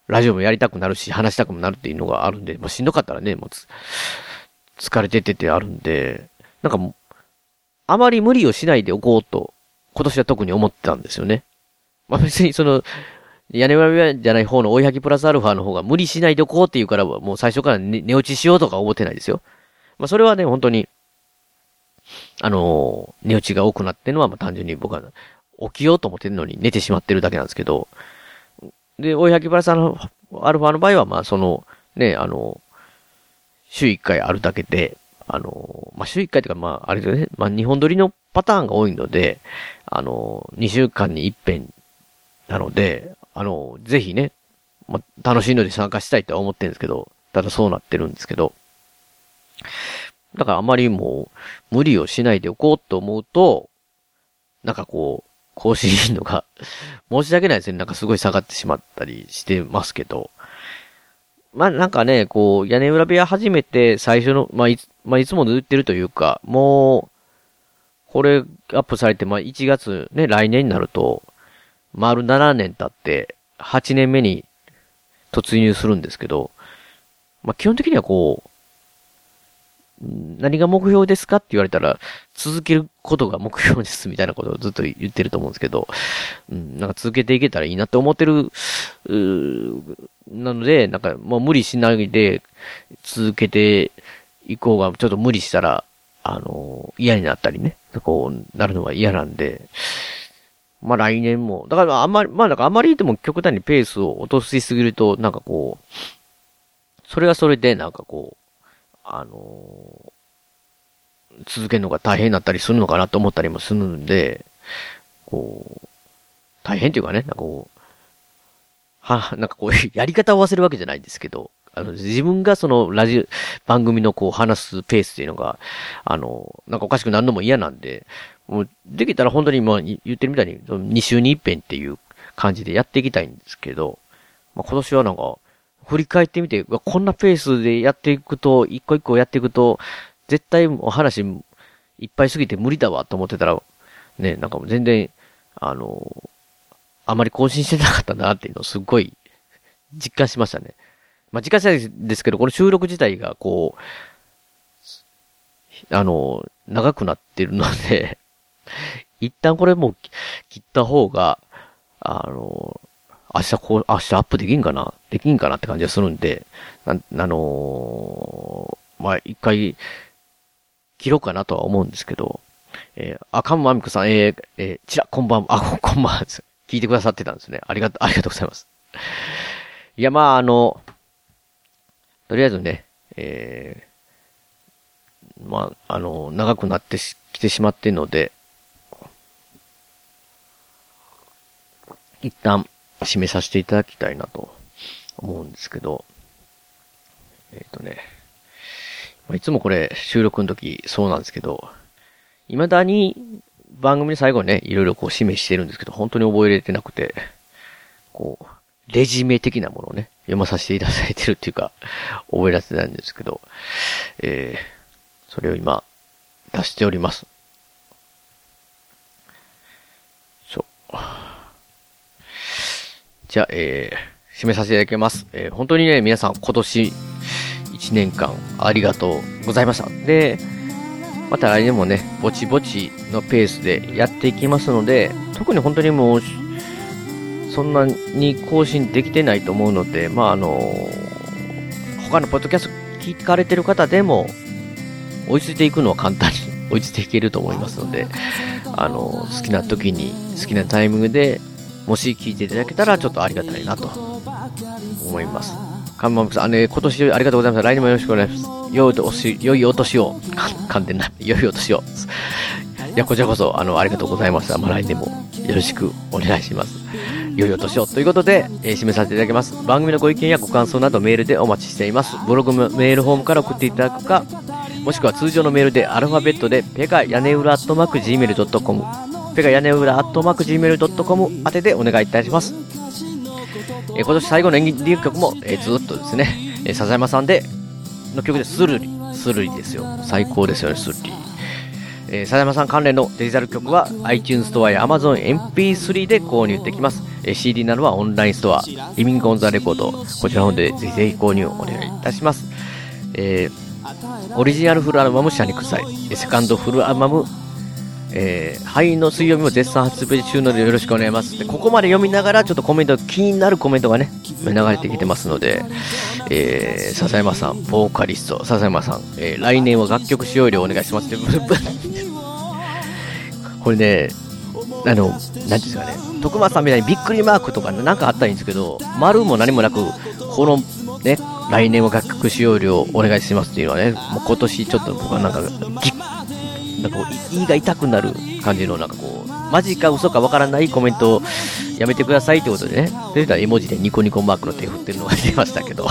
ラジオもやりたくなるし、話したくもなるっていうのがあるんで、まあ、しんどかったらね、もう疲れてててあるんで、なんかもう、あまり無理をしないでおこうと、今年は特に思ってたんですよね。まあ、別にその、屋根裏じゃない方の追いはぎプラスアルファの方が無理しないでおこうっていうからは、もう最初から寝寝落ちしようとか思ってないですよ。まあそれはね、本当に、あのー、寝落ちが多くなってるのは、まあ単純に僕は起きようと思ってるのに寝てしまってるだけなんですけど、で、追いはぎプラスアルファの場合は、まあその、ね、あの、週1回あるだけで、あの、まあ、週1回というか、まあ、あれですね、まあ、日本撮りのパターンが多いので、あの、2週間に一遍なので、あの、ぜひね、ま、楽しいので参加したいとは思ってるんですけど、ただそうなってるんですけど、だからあまりもう、無理をしないでおこうと思うと、なんかこう、更新頻度が [LAUGHS] 申し訳ないですね。なんかすごい下がってしまったりしてますけど、まあなんかね、こう、屋根裏部屋初めて最初の、まあいつ、まあいつも言ってるというか、もう、これアップされて、まあ1月ね、来年になると、丸7年経って、8年目に突入するんですけど、まあ、基本的にはこう、何が目標ですかって言われたら、続けることが目標ですみたいなことをずっと言ってると思うんですけど、うん、なんか続けていけたらいいなって思ってる、なので、なんかもう無理しないで続けていこうが、ちょっと無理したら、あの、嫌になったりね、こうなるのは嫌なんで、まあ来年も。だからあんまり、まあだかあんまり言っても極端にペースを落としすぎると、なんかこう、それはそれでなんかこう、あのー、続けるのが大変になったりするのかなと思ったりもするんで、こう、大変っていうかね、なんかこう、は、なんかこう、[LAUGHS] やり方を忘れるわけじゃないんですけど、あの、自分がそのラジオ、番組のこう話すペースっていうのが、あの、なんかおかしくなるのも嫌なんで、もう、できたら本当に今言ってるみたいに、2週に一遍っていう感じでやっていきたいんですけど、まあ、今年はなんか、振り返ってみて、こんなペースでやっていくと、一個一個やっていくと、絶対お話いっぱいすぎて無理だわと思ってたら、ね、なんかもう全然、あの、あまり更新してなかったなっていうのをすっごい実感しましたね。まあ、実感したんですけど、この収録自体がこう、あの、長くなってるので一旦これもう切った方が、あの、明日こう、明日アップできんかな？できんかなって感じがするんで、あのー、まあ、一回、切ろうかなとは思うんですけど、えー、あ、かんまみこさん、えー、えー、ちら、こんばん、あ、[LAUGHS] こんばん。聞いてくださってたんですね。ありがとう、ありがとうございます。いや、まあ、あの、とりあえずね、えー、まあ、あの、長くなってきてしまっているので、一旦締めさせていただきたいなと思うんですけど、えっ、ー、とね、いつもこれ収録の時そうなんですけど、未だに番組の最後にね、いろいろこう締めしてるんですけど、本当に覚えれてなくて、こう、レジメ的なものをね、読まさせていただいてるっていうか、覚えられてないんですけど、えー、それを今、出しております。そう。じゃあ、えー、締めさせていただきます。えー、本当にね、皆さん今年1年間ありがとうございました。で、また来年もね、ぼちぼちのペースでやっていきますので、特に本当にもう、そんなに更新できてないと思うので、まあ、あの、他のポッドキャスト聞かれてる方でも、追いついていくのは簡単に [LAUGHS] 追いついていけると思いますので、あの、好きな時に、好きなタイミングで、もし聞いていただけたらちょっとありがたいなと思います。看板さん、あの、ね、今年ありがとうございます。来年もよろしくお願いします。良いお年、良いお年を、噛んでない、[LAUGHS] 良いお年を。いや、こちらこそ、あの、ありがとうございました。まあ、来年もよろしくお願いします。良いお年を。ということで、えー、締めさせていただきます。番組のご意見やご感想などメールでお待ちしています。ブログメールフォームから送っていただくか、もしくは通常のメールでアルファベットで、ペガ屋根裏アットマーク Gmail.com、ペガ屋根裏アットマーク Gmail.com 宛てでお願いいたします。え、今年最後の演技曲も、え、ずっとですね、えー、笹山さんで、の曲でスルリ。スルリですよ。最高ですよね、スルリ。えー、佐山さん関連のデジタル曲は iTunes ストアや Amazon MP3 で購入できます。えー、CD などはオンラインストア、リビングオンザレコード、こちらの方でぜひぜひ購入お願いいたします。えー、オリジナルフルアルバムシャニクサイ、セカンドフルアルバムえー、灰の水曜日も絶賛発売中のでよろしくお願いします。で、ここまで読みながら、ちょっとコメント、気になるコメントがね、流れてきてますので、えー、笹山さん、ボーカリスト、笹山さん、えー、来年は楽曲使用料お願いしますって、[LAUGHS] これね、あの、なんですかね、徳間さんみたいにびっくりマークとかなんかあったらいいんですけど、丸も何もなく、このね、来年は楽曲使用料お願いしますっていうのはね、もう今年ちょっと僕はなんか、ぎっなんか、胃が痛くなる感じの、なんかこう、マジか嘘かわからないコメントをやめてくださいってことでね、で絵文字でニコニコマークの手振ってるのが出ましたけど、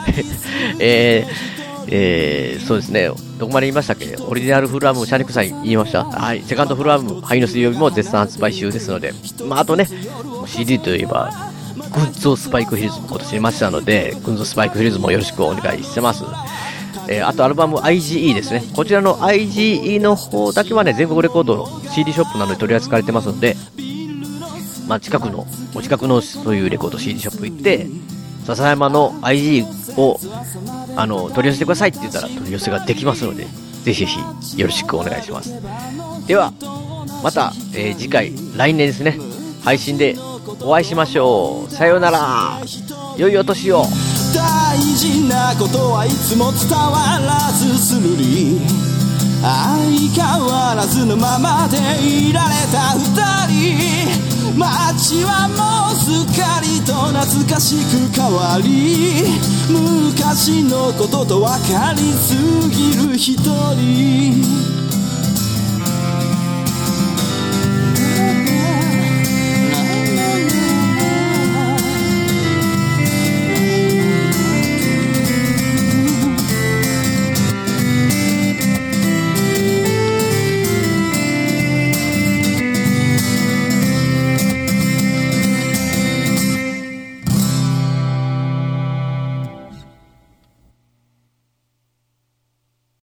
[LAUGHS] えー、えー、そうですね、どこまで言いましたっけ？オリジナルフルアーム、シャネクさん言いました？はい、セカンドフルアーム、灰の水曜日も絶賛発売中ですので、まあ、あとね、CD といえば、グッズをスパイクヒルズも今年出ましたので、グッズスパイクヒルズもよろしくお願いします。えー、あとアルバム IGE ですね。こちらの IGE の方だけはね、全国レコードの CD ショップなどで取り扱われてますので、まあ、近くの、お近くのそういうレコード CD ショップ行って、笹山の IG を、あの、取り寄せてくださいって言ったら取り寄せができますので、ぜひぜひよろしくお願いします。では、また、えー、次回、来年ですね、配信でお会いしましょう。さようなら。良いお年を。大事なことはいつも伝わらずするり相変わらずのままでいられた二人。街はもうすっかりと懐かしく変わり。昔のことと分かりすぎる一人。